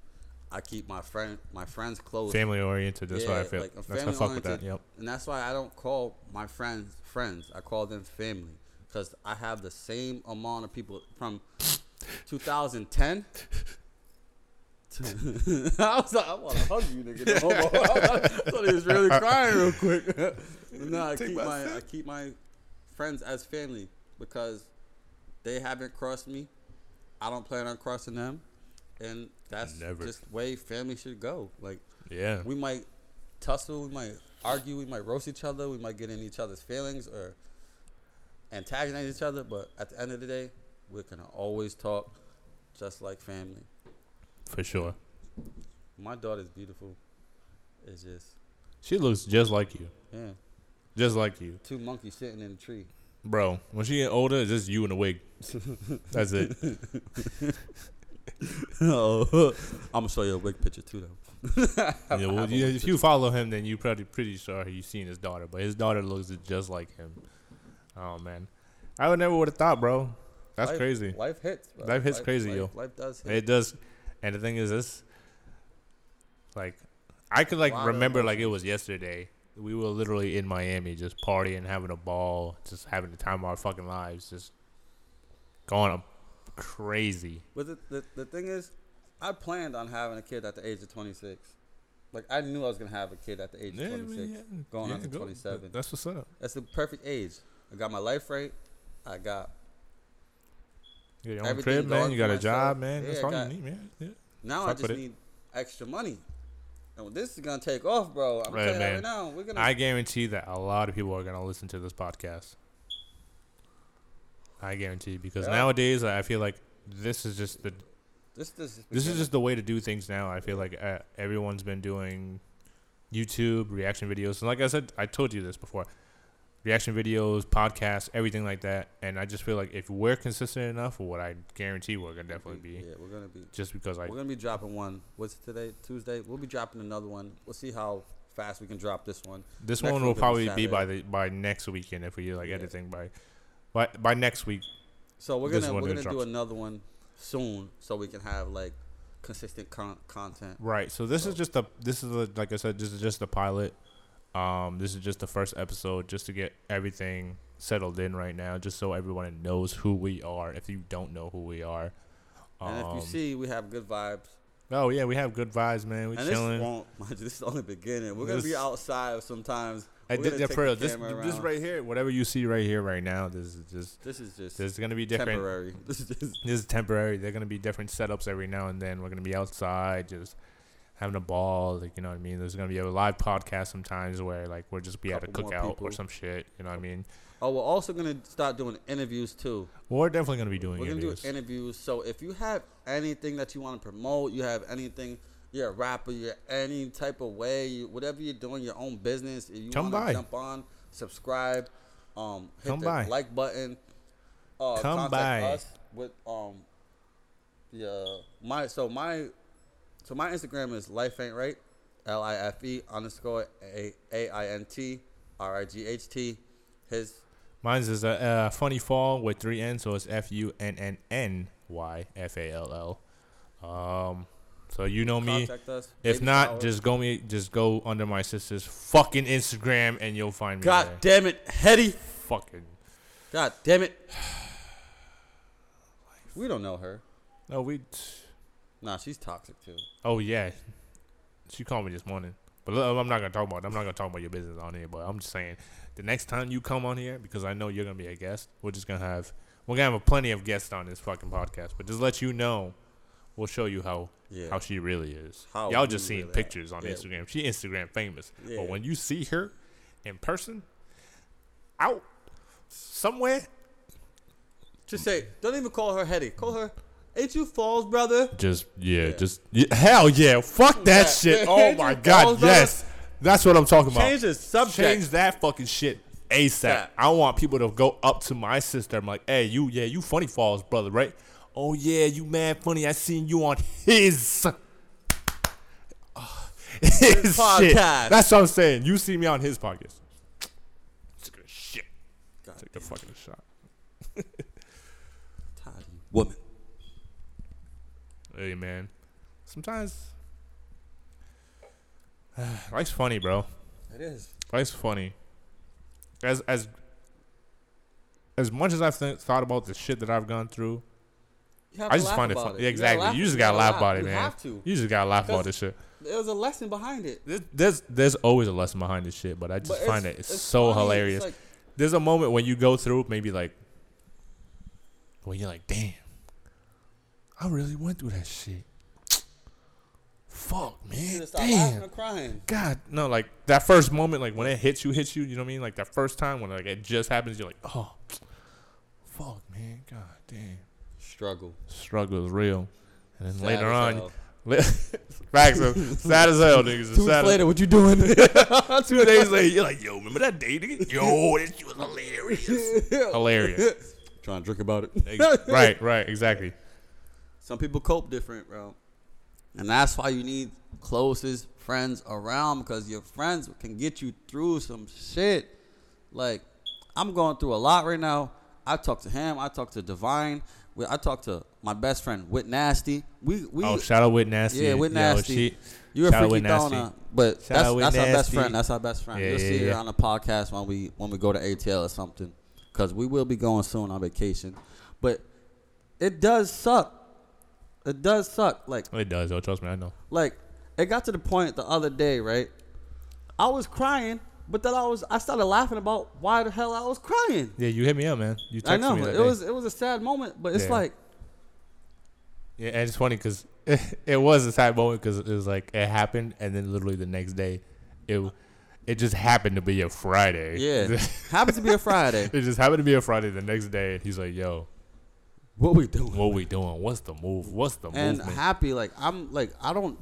I keep my friend my friends close. Family oriented. That's why I feel. like a that's why I fuck with that. Yep. And that's why I don't call my friends friends. I call them family because I have the same amount of people from 2010. (laughs) I was like, I want to hug you, nigga. No. (laughs) I thought he was really crying real quick. (laughs) no, I Take keep my my. I keep my friends as family because they haven't crossed me. I don't plan on crossing them, and that's Never. just way family should go. Like Yeah. we might tussle, we might argue, we might roast each other, we might get in each other's feelings or antagonize each other, but at the end of the day, we're gonna always talk just like family. For sure. My daughter's beautiful. It's just She looks just like you. yeah, Just like you, two monkeys sitting in a tree. bro. When she get older, it's just you in a wig. That's it. (laughs) (laughs) oh, (laughs) I'm gonna show you a wig picture too, though. (laughs) Yeah, well, you, if you follow him, then you probably pretty sure you've seen his daughter. But his daughter looks just like him. Oh man, I would never would have thought, bro. That's life- crazy. Life hits. Bro. Life hits crazy, life, yo. Life does hit. It does, and the thing is, this like I could like remember like it was yesterday. We were literally in Miami, just partying, having a ball, just having the time of our fucking lives, just going up crazy. But the, the the thing is, I planned on having a kid at the age of 26. Like I knew I was gonna have a kid at the age Yeah, of I 26, mean, yeah. going Yeah, on to go. 27. That's what's up. That's the perfect age. I got my life right. I got You got your own Everything crib, man. You got a myself. job, man. Yeah, That's I all got- you need, man. Yeah. now. I just with it. need extra money. And this is gonna take off, bro. I'm Right, telling you man. right now. We're gonna. I guarantee that a lot of people are gonna listen to this podcast. I guarantee because Yeah. nowadays I feel like this is just the this this this is just the way to do things now. I feel like uh, everyone's been doing YouTube reaction videos, and like I said, I told you this before. Reaction videos, podcasts, everything like that, and I just feel like if we're consistent enough, what I guarantee we're gonna definitely be. Yeah, we're gonna be. Just because I We're gonna be dropping one. What's today? Tuesday. We'll be dropping another one. We'll see how fast we can drop this one. This Next one will will probably be by the by next weekend if we do like Yeah. editing by, by by next week. So we're gonna we're gonna do another one soon, so we can have like consistent con- content. Right. So this is just a this is the, like I said, this is just the pilot. Um, this is just the first episode, just to get everything settled in right now, just so everyone knows who we are. If you don't know who we are, And if Um, you see, we have good vibes. oh yeah, we have good vibes, man. We and this chilling. won't. Mind (laughs) you, this is only the beginning. We're gonna be outside sometimes. I did take for real. This this right here, whatever you see right here, right now, this is just This is just this is gonna be different. temporary. (laughs) This is just This is temporary. They're gonna be different setups every now and then. We're gonna be outside, just having a ball. Like you know what I mean. There's gonna be a live podcast sometimes where like we'll just be at a Couple cookout or some shit. You know what I mean. Oh, we're also gonna start doing interviews too. We're definitely gonna be doing We're gonna interviews. do interviews. So if you have anything that you want to promote, you have anything, you're a rapper, you're any type of way, you, whatever you're doing, your own business. If you Come want by. to jump on, subscribe, um, hit Come the by. like button. Uh, Come contact by. us with um, yeah, my so my so my Instagram is life ain't right, L I F E underscore A A I N T R I G H T. His Mine's is a uh, funny fall with three N, so it's F U N N N Y F A L L. Um, so you know me. If Baby not, just go me, just go under my sister's fucking Instagram, and you'll find me God there. damn it, Hetty. Fucking God damn it. We don't know her. no, we. Nah, she's toxic too. Oh yeah, she called me this morning, but I'm not gonna talk about. I'm not gonna talk about your business on here. But I'm just saying, the next time you come on here, because I know you're gonna be a guest, we're just gonna have we're gonna have plenty of guests on this fucking podcast. But just let you know, we'll show you how Yeah. how she really is. How Y'all just seeing really pictures on Yeah. Instagram. She Instagram famous, Yeah. but when you see her in person, out somewhere, Just say, don't even call her Hetty. Call her, ain't you Falls, brother? just yeah, just hell yeah, fuck that shit. (laughs) Oh my god, brother. yes, that's what I'm talking about. Change the subject. Change that fucking shit ASAP. I want people to go up to my sister. I'm like, hey, you, yeah, you funny falls, brother, right? Oh yeah, you mad funny. I seen you on uh, his. his shit. podcast. That's what I'm saying. You see me on his podcast. Take a shit. God Take the fucking shot. (laughs) tired woman. Hey man, sometimes (sighs) life's funny, bro. It is. Life's funny. As as as much as I've th- thought about the shit that I've gone through, I just find it funny. You exactly. laugh- you just gotta laugh about it, man. you have to. You just gotta laugh about this shit. There was a lesson behind it. There's, there's there's always a lesson behind this shit, but I just But find it's- it it's, it's so funny. It's hilarious. like- there's a moment when you go through maybe like when you're like, damn, I really went through that shit. Fuck, You man. Damn. God, no, like that first moment, like when it hits you, hits you. You know what I mean? Like that first time when like it just happens, you're like, oh, fuck, man. God damn, Struggle. struggle is real. And then Sad later on, hell. li- (laughs) facts are sad as hell, niggas. Two sad weeks as- later, what you doing? (laughs) Two days later, you're like, yo, remember that day, nigga? Yo, that shit was hilarious. (laughs) hilarious. Trying to drink about it. Right, right, exactly. Some people cope different, bro. And that's why you need closest friends around because your friends can get you through some shit. Like, I'm going through a lot right now, I talked to him. I talked to Divine. We, I talked to my best friend Whit Nasty. We we oh, shout out with Nasty. yeah, Whit Yo, Nasty. she- you were shout out freaky Whit. Donna, but Shout that's Whit that's our best friend. That's our best friend. Yeah, You'll yeah, see her on the podcast when we when we go to ATL or something, because we will be going soon on vacation. But it does suck. It does suck. Like It does. Oh, trust me, I know. like it got to the point the other day, right? I was crying, but then I was I started laughing about why the hell I was crying. Yeah, you hit me up, man. You texted me. I know me that it day. was it was a sad moment, but it's Yeah. like Yeah, and it's funny because (laughs) it, was a sad moment because it was like it happened, and then literally the next day, it it just happened to be a Friday. yeah, (laughs) happens to be a Friday. it just happened to be a Friday the next day, and he's like, "Yo, What we doing? what we doing? What's the move? What's the move? and movement?" happy. Like I'm like I don't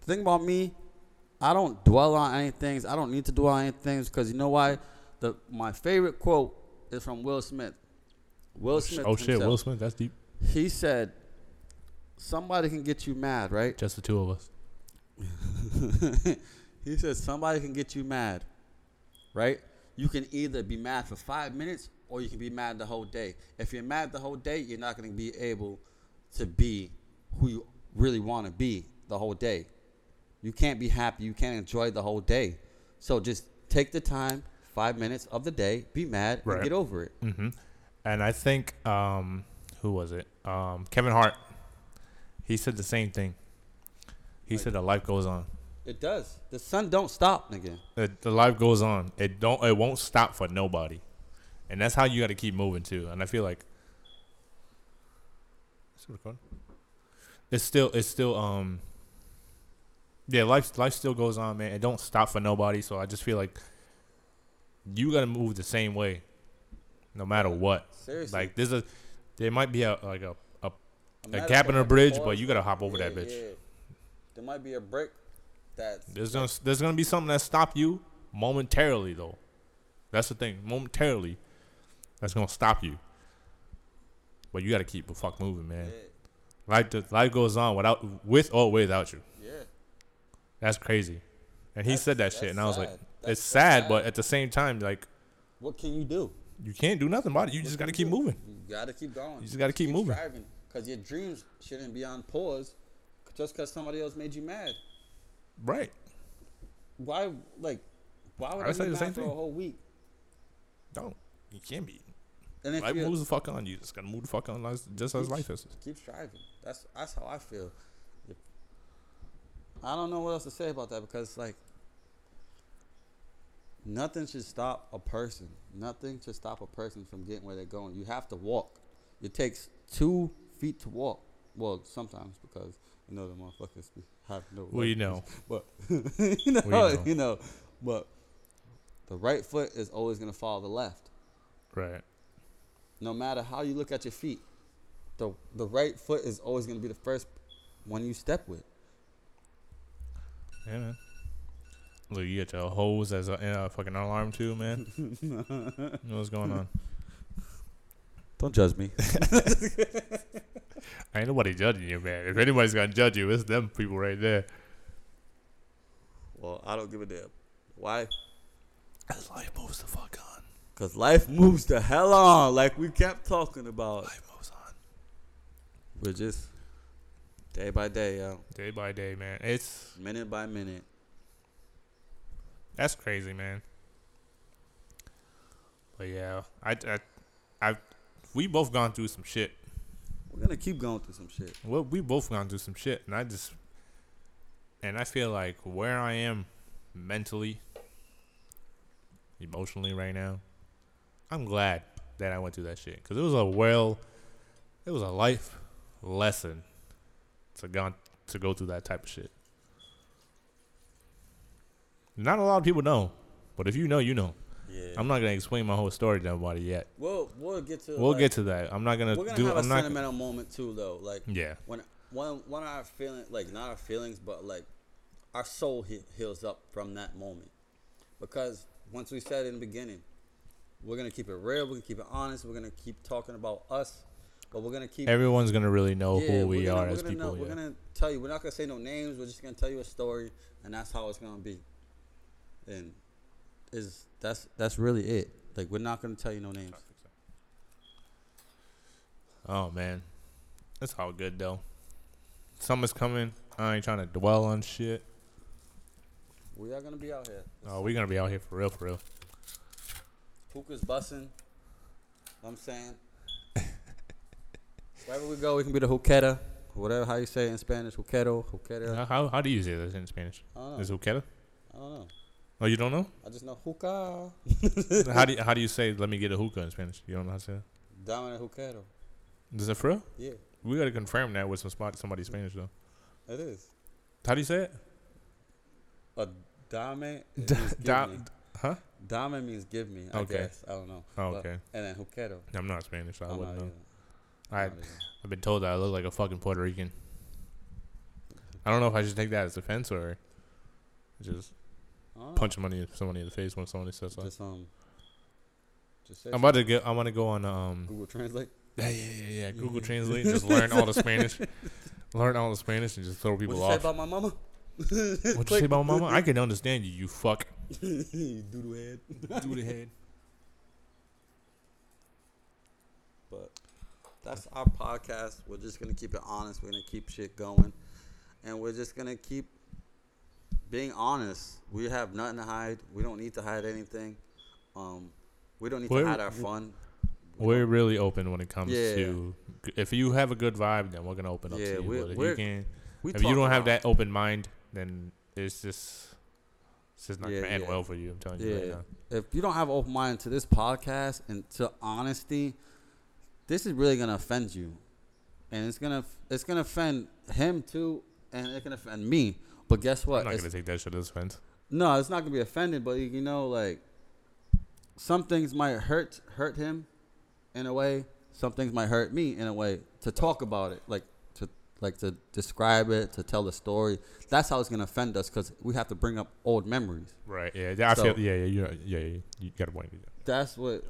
think about me. I don't dwell on any things. I don't need to dwell on any things because you know why? The my favorite quote is from Will Smith. Will oh, Smith. oh shit, himself. Will Smith, that's deep. He said, "Somebody can get you mad, right?" Just the two of us. (laughs) he said, "Somebody can get you mad, right? You can either be mad for five minutes or you can be mad the whole day. If you're mad the whole day, you're not going to be able to be who you really want to be the whole day. You can't be happy. You can't enjoy the whole day. So just take the time, five minutes of the day, be mad, Right. and get over it. hmm And I think um, who was it? Um, Kevin Hart. He said the same thing. He said that life goes on. It does. The sun don't stop, nigga. The, the life goes on. It don't. It won't stop for nobody, and that's how you got to keep moving too. And I feel like Is it recording? it's still. It's still. Um. Yeah, life. Life still goes on, man. It don't stop for nobody. So I just feel like you got to move the same way, no matter what. Seriously. Like there's a, there might be a like a a, a gap in a bridge, but you gotta hop over Yeah, that bitch. yeah. There might be a brick that's There's gonna there's gonna be something that stop you momentarily though. That's the thing. Momentarily, that's gonna stop you. But you gotta keep the fuck moving, man. yeah, Life life goes on without with or without you. That's crazy. And he That's- said that shit, that's and I was like, sad. it's That's- sad, that's but at the same time, like What can you do? you can't do nothing about it. You just gotta keep do? moving. You gotta keep going. You just gotta keep moving. Striving, cause your dreams shouldn't be on pause, just cause somebody else made you mad. Right. Why, like, why would I I, would say be the mad same for thing. a whole week? Don't. You can't be. And if Life you moves the fuck on. You just gotta move the fuck on, like, just as life is. keep striving, that's that's how I feel. I don't know what else to say about that because like nothing should stop a person. Nothing should stop a person from getting where they're going. You have to walk. It takes two feet to walk. Well, sometimes because you know the motherfuckers have no. Well, you know. but (laughs) you know, Well, you know. (laughs) you know, but the right foot is always gonna follow the left. Right. No matter how you look at your feet, the the right foot is always gonna be the first one you step with. Yeah, man. Look, you got your hose as a, uh, fucking alarm too, man. (laughs) you know what's going on? Don't judge me. (laughs) Ain't nobody judging you, man. If anybody's gonna judge you, it's them people right there. well, I don't give a damn. Why? As life moves the fuck on. Cause life moves the hell on, like we kept talking about. Life moves on. We're just day by day, yo, Day by day, man. It's minute by minute. that's crazy, man. But yeah, I, I, I, we both gone through some shit. We're gonna keep going through some shit. Well, we both gone through some shit, and I just, and I feel like where I am mentally, emotionally right now, I'm glad that I went through that shit because it was a well, it was a life lesson to go to go through that type of shit. Not a lot of people know, but if you know, you know. Yeah. I'm not gonna explain my whole story to nobody yet. we'll we'll get to. We'll like, get to that. I'm not gonna We're gonna do. have a not. sentimental moment too, though. Like Yeah. when one one of our feeling like not our feelings but like our soul he- heals up from that moment because once we said in the beginning we're gonna keep it real we're gonna keep it honest we're gonna keep talking about us but we're gonna keep Everyone's gonna really know yeah, who we're we gonna- are as gonna people. know- we're gonna tell you we're not gonna say no names we're just gonna tell you a story and that's how it's gonna be and is that's that's really it like we're not gonna tell you no names Oh man, it's all good though. Summer's coming. I ain't trying to dwell on shit. We are gonna be out here. Oh, we gonna be out here for real, for real. Hookah's bussing. I'm saying. Wherever we go, we can be the hooketa. Whatever how you say it in Spanish, hookero, hooketa. How, how how do you say this in Spanish? I don't know. Is? I don't know. Oh, you don't know? I just know hookah. (laughs) how do you, how do you say "Let me get a hookah" in Spanish? You don't know how to say that? Dominant hookero. Is it for real? Yeah, We gotta confirm that with some spot somebody Spanish though. it is. How do you say it? A dame (laughs) it Da- da- me. huh? Dame means give me. I Okay. guess. I don't know. Oh, But- okay. And then hookero. I'm not Spanish, so I I'm wouldn't know. either. I I'm not either. I've been told that I look like a fucking Puerto Rican. I don't know if I should take that as offense or just I punch money somebody in the face when somebody says that. Just um. Just say I'm about to get. I want to go on um. Google Translate. Yeah, yeah, yeah, yeah. (laughs) Google Translate. Just learn all the Spanish. (laughs) Learn all the Spanish and just throw people off. What you say about my mama? what you say about mama? I can understand you. You fuck. (laughs) Doodle head. Do the head. That's our podcast. We're just gonna keep it honest. We're gonna keep shit going, and we're just gonna keep being honest. We have nothing to hide. We don't need to hide anything. Um, we don't need We're- to hide our fun. We We're really open when it comes Yeah. to. If you have a good vibe, then we're gonna open up Yeah, to you. we're- if we're- you can, if you don't have that open mind, then it's just. It's just not Yeah, gonna end well for you. I'm telling you right now. if you don't have open mind to this podcast and to honesty, this is really gonna offend you, and it's gonna it's gonna offend him too, and it's gonna offend me. But guess what? I'm not It's- gonna take that shit as offense. No, it's not gonna be offended, but you know, like some things might hurt hurt him in a way. Some things might hurt me in a way. To talk about it, like to like to describe it, to tell the story. That's how it's gonna offend us because we have to bring up old memories. Right. Yeah. I So- feel. Yeah. Yeah. Yeah. You got a point. That's what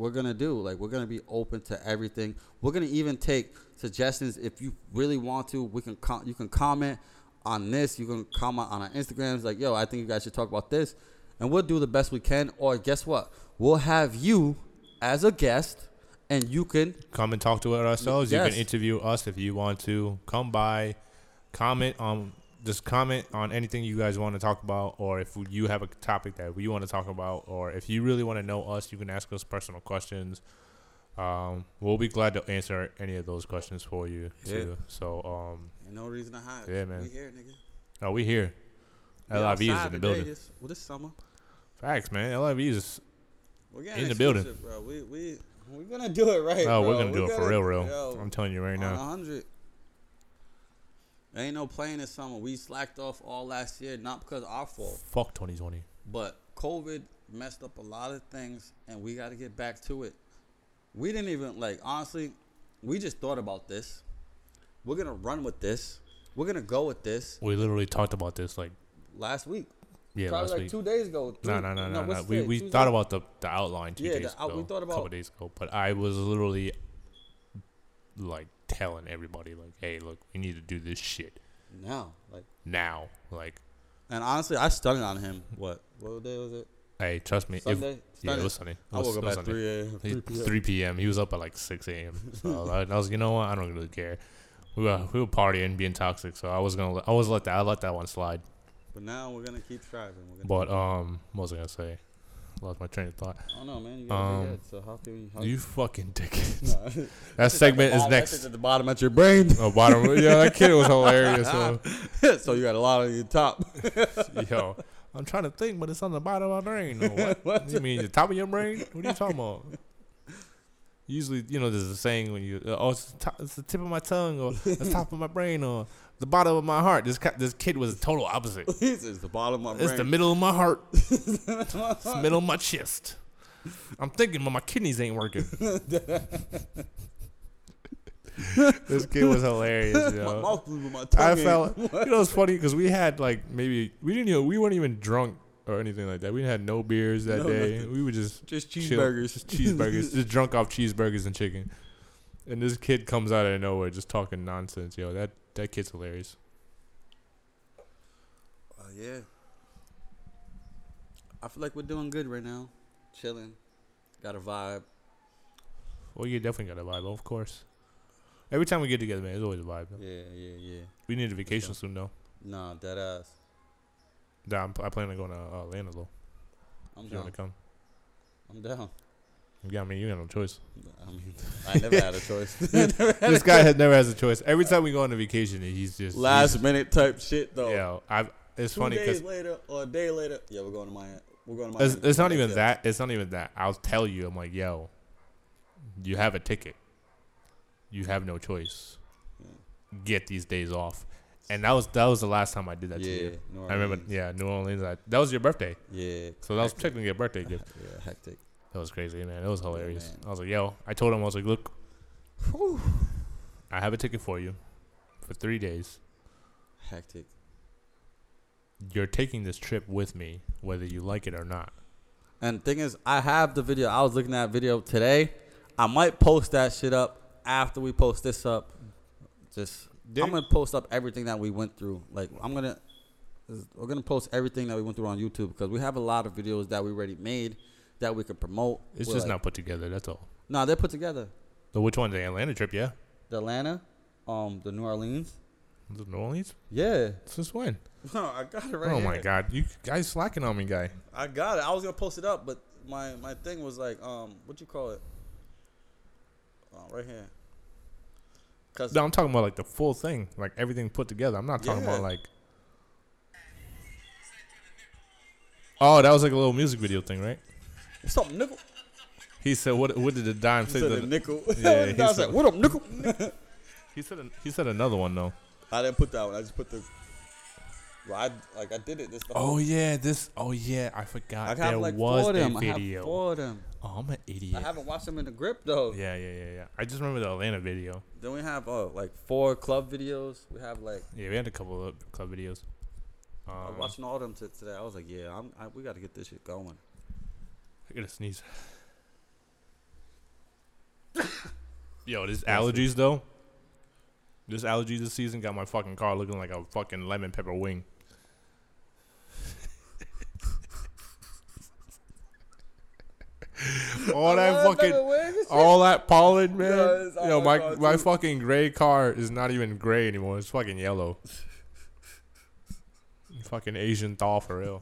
we're gonna do. Like we're gonna be open to everything. We're gonna even take suggestions if you really want to. We can com- you can comment on this. You can comment on our Instagrams. Like yo, I think you guys should talk about this, and we'll do the best we can. Or guess what? We'll have you as a guest, and you can Come and talk to it ourselves. You can interview us if you want to. Come by, comment on. Just comment on anything you guys want to talk about, or if you have a topic that we want to talk about, or if you really want to know us, you can ask us personal questions. Um, we'll be glad to answer any of those questions for you too. So, um, Ain't no reason to hide. Yeah, man. We here, nigga. oh, we here. LIV is in the building. This, well, this summer. Facts, man. LIV is We're In the building. bro. We we we're gonna do it right. Oh, we're gonna do We it for gotta- real, real. yo, I'm telling you right now. 100. Ain't no playing this summer. We slacked off all last year, not because of our fault, Fuck 2020. but COVID messed up a lot of things, and we got to get back to it. We didn't even like honestly. We just thought about this. We're gonna run with this. We're gonna go with this. We literally talked about this like Last week, yeah probably last like week. two days ago. No, three- no, no, no, no. We we Tuesday? thought about the the outline two Yeah, days the ago. we thought about a couple days ago, but I was literally like telling everybody like, hey, look, we need to do this shit now, like, now. Like, and honestly, I stunned on him. What? What day was it? hey, trust me. Sunday. If, yeah, it was sunny. It I woke up at 3 a.m. 3 p.m. 3 p.m. He was up at like 6 a.m. So I, I was, you know what? I don't really care. We were we were partying, being toxic. So I was gonna, let, I was let that, I let that one slide. But now we're gonna keep striving. We're gonna But um, what was I gonna say? Lost my train of thought. I don't know, man. You got a um, big head, so how can we? How You fucking (laughs) dickhead. (laughs) That segment is next. at the bottom at your brain. Oh, bottom. Yeah, that (laughs) kid was hilarious. So, so you got a lot on your top. yo, I'm trying to think, but it's on the bottom of my brain. Or what? You mean the top of your brain? What are you talking about? Usually, you know, there's a saying when you, uh, oh, it's the, top, it's the tip of my tongue, or the top of my brain, or the bottom of my heart. This this kid was the total opposite. (laughs) this is the bottom of my It's the middle of my heart. (laughs) it's the middle of my chest. I'm thinking, but my kidneys ain't working. (laughs) this kid was hilarious, my mouth with my tongue. I felt you know it's funny because we had like maybe we didn't even we weren't even drunk or anything like that. We had no beers that No, day. nothing. We were just just chill- cheeseburgers. just cheeseburgers, just drunk off cheeseburgers and chicken. And this kid comes out of nowhere just talking nonsense. Yo, that that kid's hilarious. Oh yeah. I feel like we're doing good right now. Chilling. Got a vibe. Well, you definitely got a vibe, of course. Every time we get together, man, it's always a vibe. Yeah, yeah, yeah. We need a vacation soon, though. Nah, dead ass. Nah, I'm, I plan on going to uh, Atlanta, though. I'm If you want to come. I'm down. Yeah, I mean, you got no choice. I mean, I never had a choice. (laughs) this guy has never has a choice. Every time we go on a vacation, he's just Last minute type shit though. he's- Yeah, I. It's Two funny because later or a day later, yeah, we're going to Miami. We're going to Miami. it's, it's not even that. It's not even that. I'll tell you. I'm like, yo, you have a ticket. You have no choice. Get these days off. And that was that was the last time I did that to Yeah, you. New I remember. Yeah, New Orleans. I, that was your birthday, Yeah. so that was hectic. technically a birthday gift. (laughs) Yeah, hectic. That was crazy, man. It was hilarious. man. I was like, yo, I told him I was like, look, I have a ticket for you for three days. Hectic. You're taking this trip with me, whether you like it or not. And the thing is, I have the video. I was looking at that video today. I might post that shit up after we post this up. Just Did- I'm gonna post up everything that we went through. Like I'm gonna, we're gonna post everything that we went through on YouTube because we have a lot of videos that we already made that we could promote. It's We're just like- not put together. That's all. No, they're put together. So which one? The Atlanta trip? Yeah. The Atlanta, um, the New Orleans. The New Orleans. Yeah. Since when? (laughs) No, I got it right oh my. God, you guys slacking on me, guy. I got it. I was gonna post it up, but my my thing was like, um, what you call it? Oh, right here. Cause No, I'm talking about like the full thing, like everything put together. I'm not talking about like. Oh, that was like a little music video thing, right? What's up, nickel? He said, "What? What did the dime say?" said the- nickel. Yeah, (laughs) I he was said- like, what up, nickel? (laughs) he said. He said another one though. I didn't put that one. I just put the. Well, I like I did it. This Oh yeah, this. Oh yeah, I I forgot. have there like was them. a I have video. four of them. Oh, I'm an idiot. I haven't watched them in the grip though. yeah, yeah, yeah, yeah. I just remember the Atlanta video. Then we have uh, like four club videos. We have like Yeah, we had a couple of club videos. I was Um, watching all of them t- today. I was like, yeah, I'm, I, we got to get this shit going. I gotta sneeze. (laughs) Yo, this allergies though. This allergy this season got my fucking car looking like a fucking lemon pepper wing. (laughs) all that fucking, (laughs) all that pollen, man. It's Yo, my my my fucking gray car is not even gray anymore. It's fucking yellow. fucking Asian thaw for real.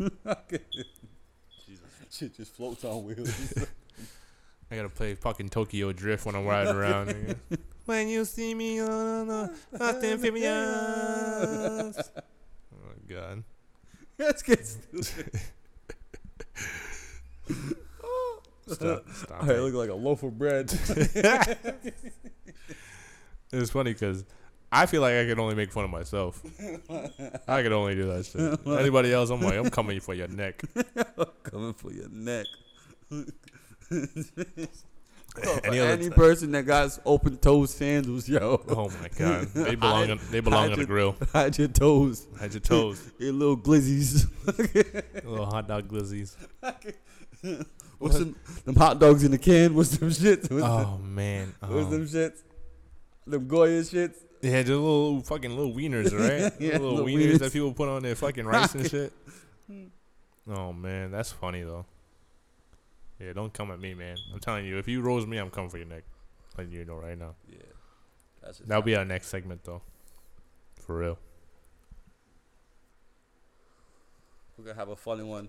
(laughs) Shit just floats on wheels. (laughs) I gotta play fucking Tokyo Drift when I'm riding around. nigga. (laughs) when you see me on the Fast and Oh my god. Let's get stupid. Stop. Stop. I it. look like a loaf of bread. It's funny because I feel like I can only make fun of myself. I can only do that shit. Anybody else, I'm like, I'm coming for your neck. I'm (laughs) Coming for your neck. (laughs) Any person that got open toe sandals, yo, Oh my god, (laughs) they belong. On, they belong on the grill. hide your toes, Hide your toes. your little glizzies. Little hot dog glizzies. What's them, them hot dogs in the can? What's them shits? What's, Oh man. what's Um, them shits? Them Goya shits? Yeah, the little fucking little wieners, right? (laughs) Yeah, little, little wieners, wieners. that people put on their fucking rice and (laughs) shit. Oh man, that's funny though. Yeah, don't come at me, man. I'm telling you, if you rose me, I'm coming for your neck. Letting you know right now. Yeah. That's That'll be our next segment though. For real. We're gonna have a funny one.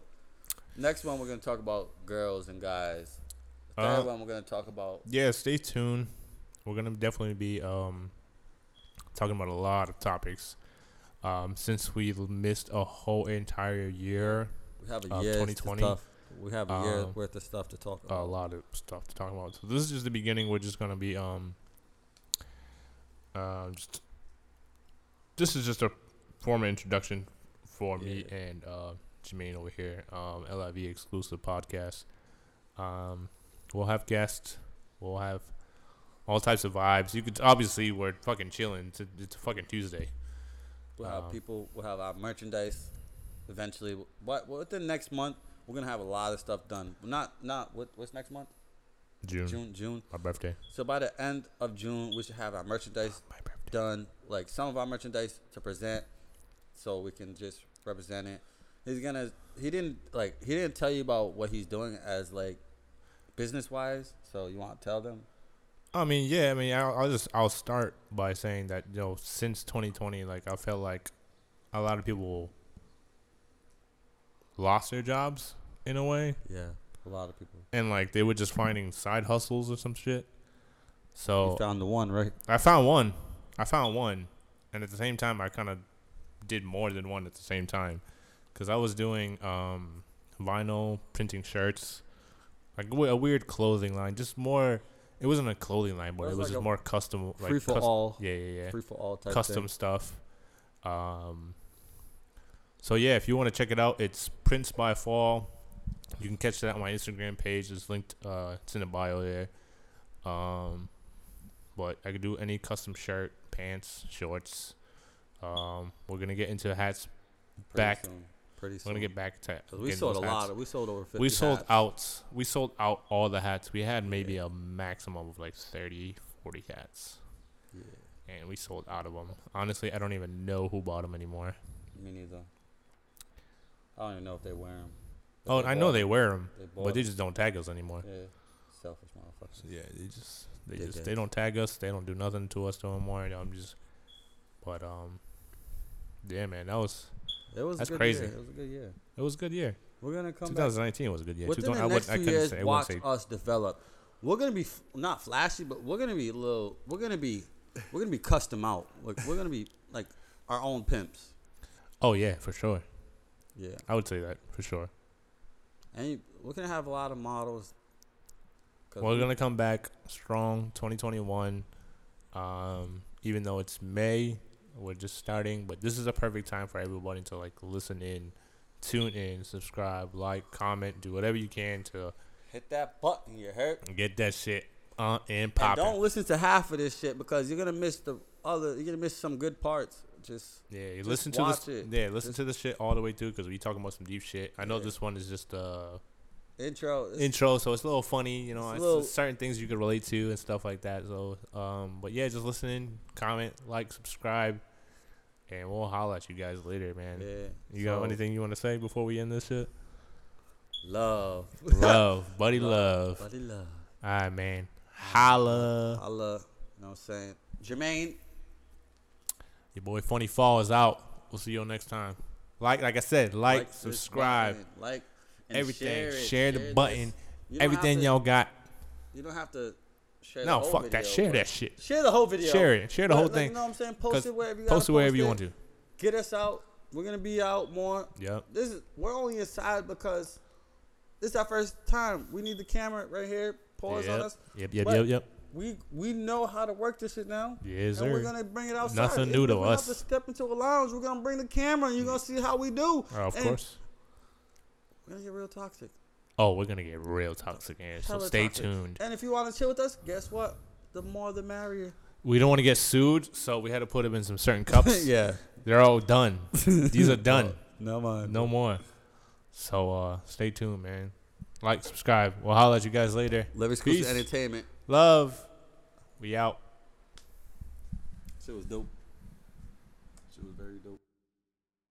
Next one, we're gonna talk about girls and guys. The Uh, third one, we're gonna talk about Yeah, stay tuned. We're gonna definitely be um talking about a lot of topics. Um, since we missed a whole entire year, we have a Uh, year 2020. stuff. We have a year Um, worth of stuff to talk a lot of stuff to talk about. So this is just the beginning. We're just gonna be um, uh, just this is just a formal introduction for me Yeah. and uh, Jermaine over here. Um, LIV exclusive podcast. Um, we'll have guests. We'll have all types of vibes. You could obviously we're fucking chilling. It's a, it's a fucking Tuesday. We'll have um, people. We'll have our merchandise. Eventually, what within next month, we're gonna have a lot of stuff done. Not not what what's next month? June, June June. my birthday. So by the end of June, we should have our merchandise done. Like some of our merchandise to present, so we can just represent it. He's gonna. He didn't like. He didn't tell you about what he's doing as like business wise. So you want to tell them? I mean, yeah. I mean, I'll, I'll just I'll start by saying that you know since 2020, like I felt like a lot of people lost their jobs in a way, Yeah, a lot of people. and like they were just finding side hustles or some shit. So You found the one, right? I found one. I found one, and at the same time, I kind of did more than one at the same time, because I was doing um, vinyl printing shirts, like a weird clothing line, just more. It wasn't a clothing line, but Well, it was like just more custom, like free for all. Yeah, yeah, yeah. Free for all type custom thing. stuff. Um, so yeah, if you want to check it out, it's Prince by Fall. You can catch that on my Instagram page. It's linked. Uh, it's in the bio there. Um, but I could do any custom shirt, pants, shorts. Um, we're gonna get into hats. Pretty back. Soon. Pretty soon. We're gonna get back to. we sold a lot. Of, we sold over 50 We sold hats. out. We sold out all the hats. We had maybe a maximum of like 30, 40 hats, Yeah, and we sold out of them. Honestly, I don't even know who bought them anymore. me neither. I don't even know if they wear them. Oh, I know they wear them, They but they just don't tag us anymore. Yeah, selfish motherfuckers. Yeah, they just they just they don't tag us. They don't do nothing to us no more. I'm just, but um, yeah, man, that was It was That's a good crazy. Year. It was a good year. it was a good year. We're gonna come back 2019 was a good year. within 2000 the I, next would, I few couldn't years. say. Watch say. us develop. We're gonna be f- not flashy, but we're gonna be a little. We're gonna be. We're gonna be custom out. Like we're gonna be like our own pimps. Oh yeah, for sure. Yeah, I would say that for sure. and you, we're gonna have a lot of models. We're we- gonna come back strong 2021. Um, even though it's May, we're just starting, but this is a perfect time for everybody to like listen in, tune in, subscribe, like, comment, do whatever you can to hit that button. You heard? get that shit on and pop. don't listen to half of this shit because you're gonna miss the other. You're gonna miss some good parts. Just Yeah, you Just listen to this. it. Yeah, listen Just- to the shit all the way through because we talking about some deep shit. I know Yeah. this one is just uh intro. Intro, so it's a little funny. You know, It's it's, little- certain things you could relate to and stuff like that. So, um, but yeah, just listen in, comment, like, subscribe, and we'll holla at you guys later, man. Yeah. You got anything you want to say before we end this shit? Love. (laughs) Love, buddy, love. Buddy love. All right, man. Holla. holla. You know what I'm saying? Jermaine. Your boy Funny Fall is out. We'll see you all next time. Like, like I said, like, this subscribe, like and everything. Share, it, Share the this. button. You don't have Everything to- y'all got. You don't have to share. No, fuck video, that. Share that shit. Share the whole video. Share it. Share the whole like, thing. You know what I'm saying? Post it wherever you Post it wherever you it. want to. Get us out. We're gonna be out more. Yep. This is we're only inside because this is our first time. We need the camera right here. Pause on Yep. us. Yep. Yep. But Yep. Yep. We we know how to work this shit now. Yes, and we're gonna bring it outside. Nothing new to we us. Have to step into a lounge. We're gonna bring the camera, and you're gonna see how we do. Oh, of And course. We're gonna get real toxic. Oh, we're gonna get real toxic here, so Hella stay toxic. tuned. And if you want to chill with us, guess what? The more, the merrier. We don't want to get sued, so we had to put them in some certain cups. (laughs) yeah. They're all done. These are (laughs) done. No more. No more. So uh stay tuned, man. Like, subscribe. We'll holler at you guys later. LIV exclusive Peace. entertainment. Love. We out. Shit was dope. Shit was very dope.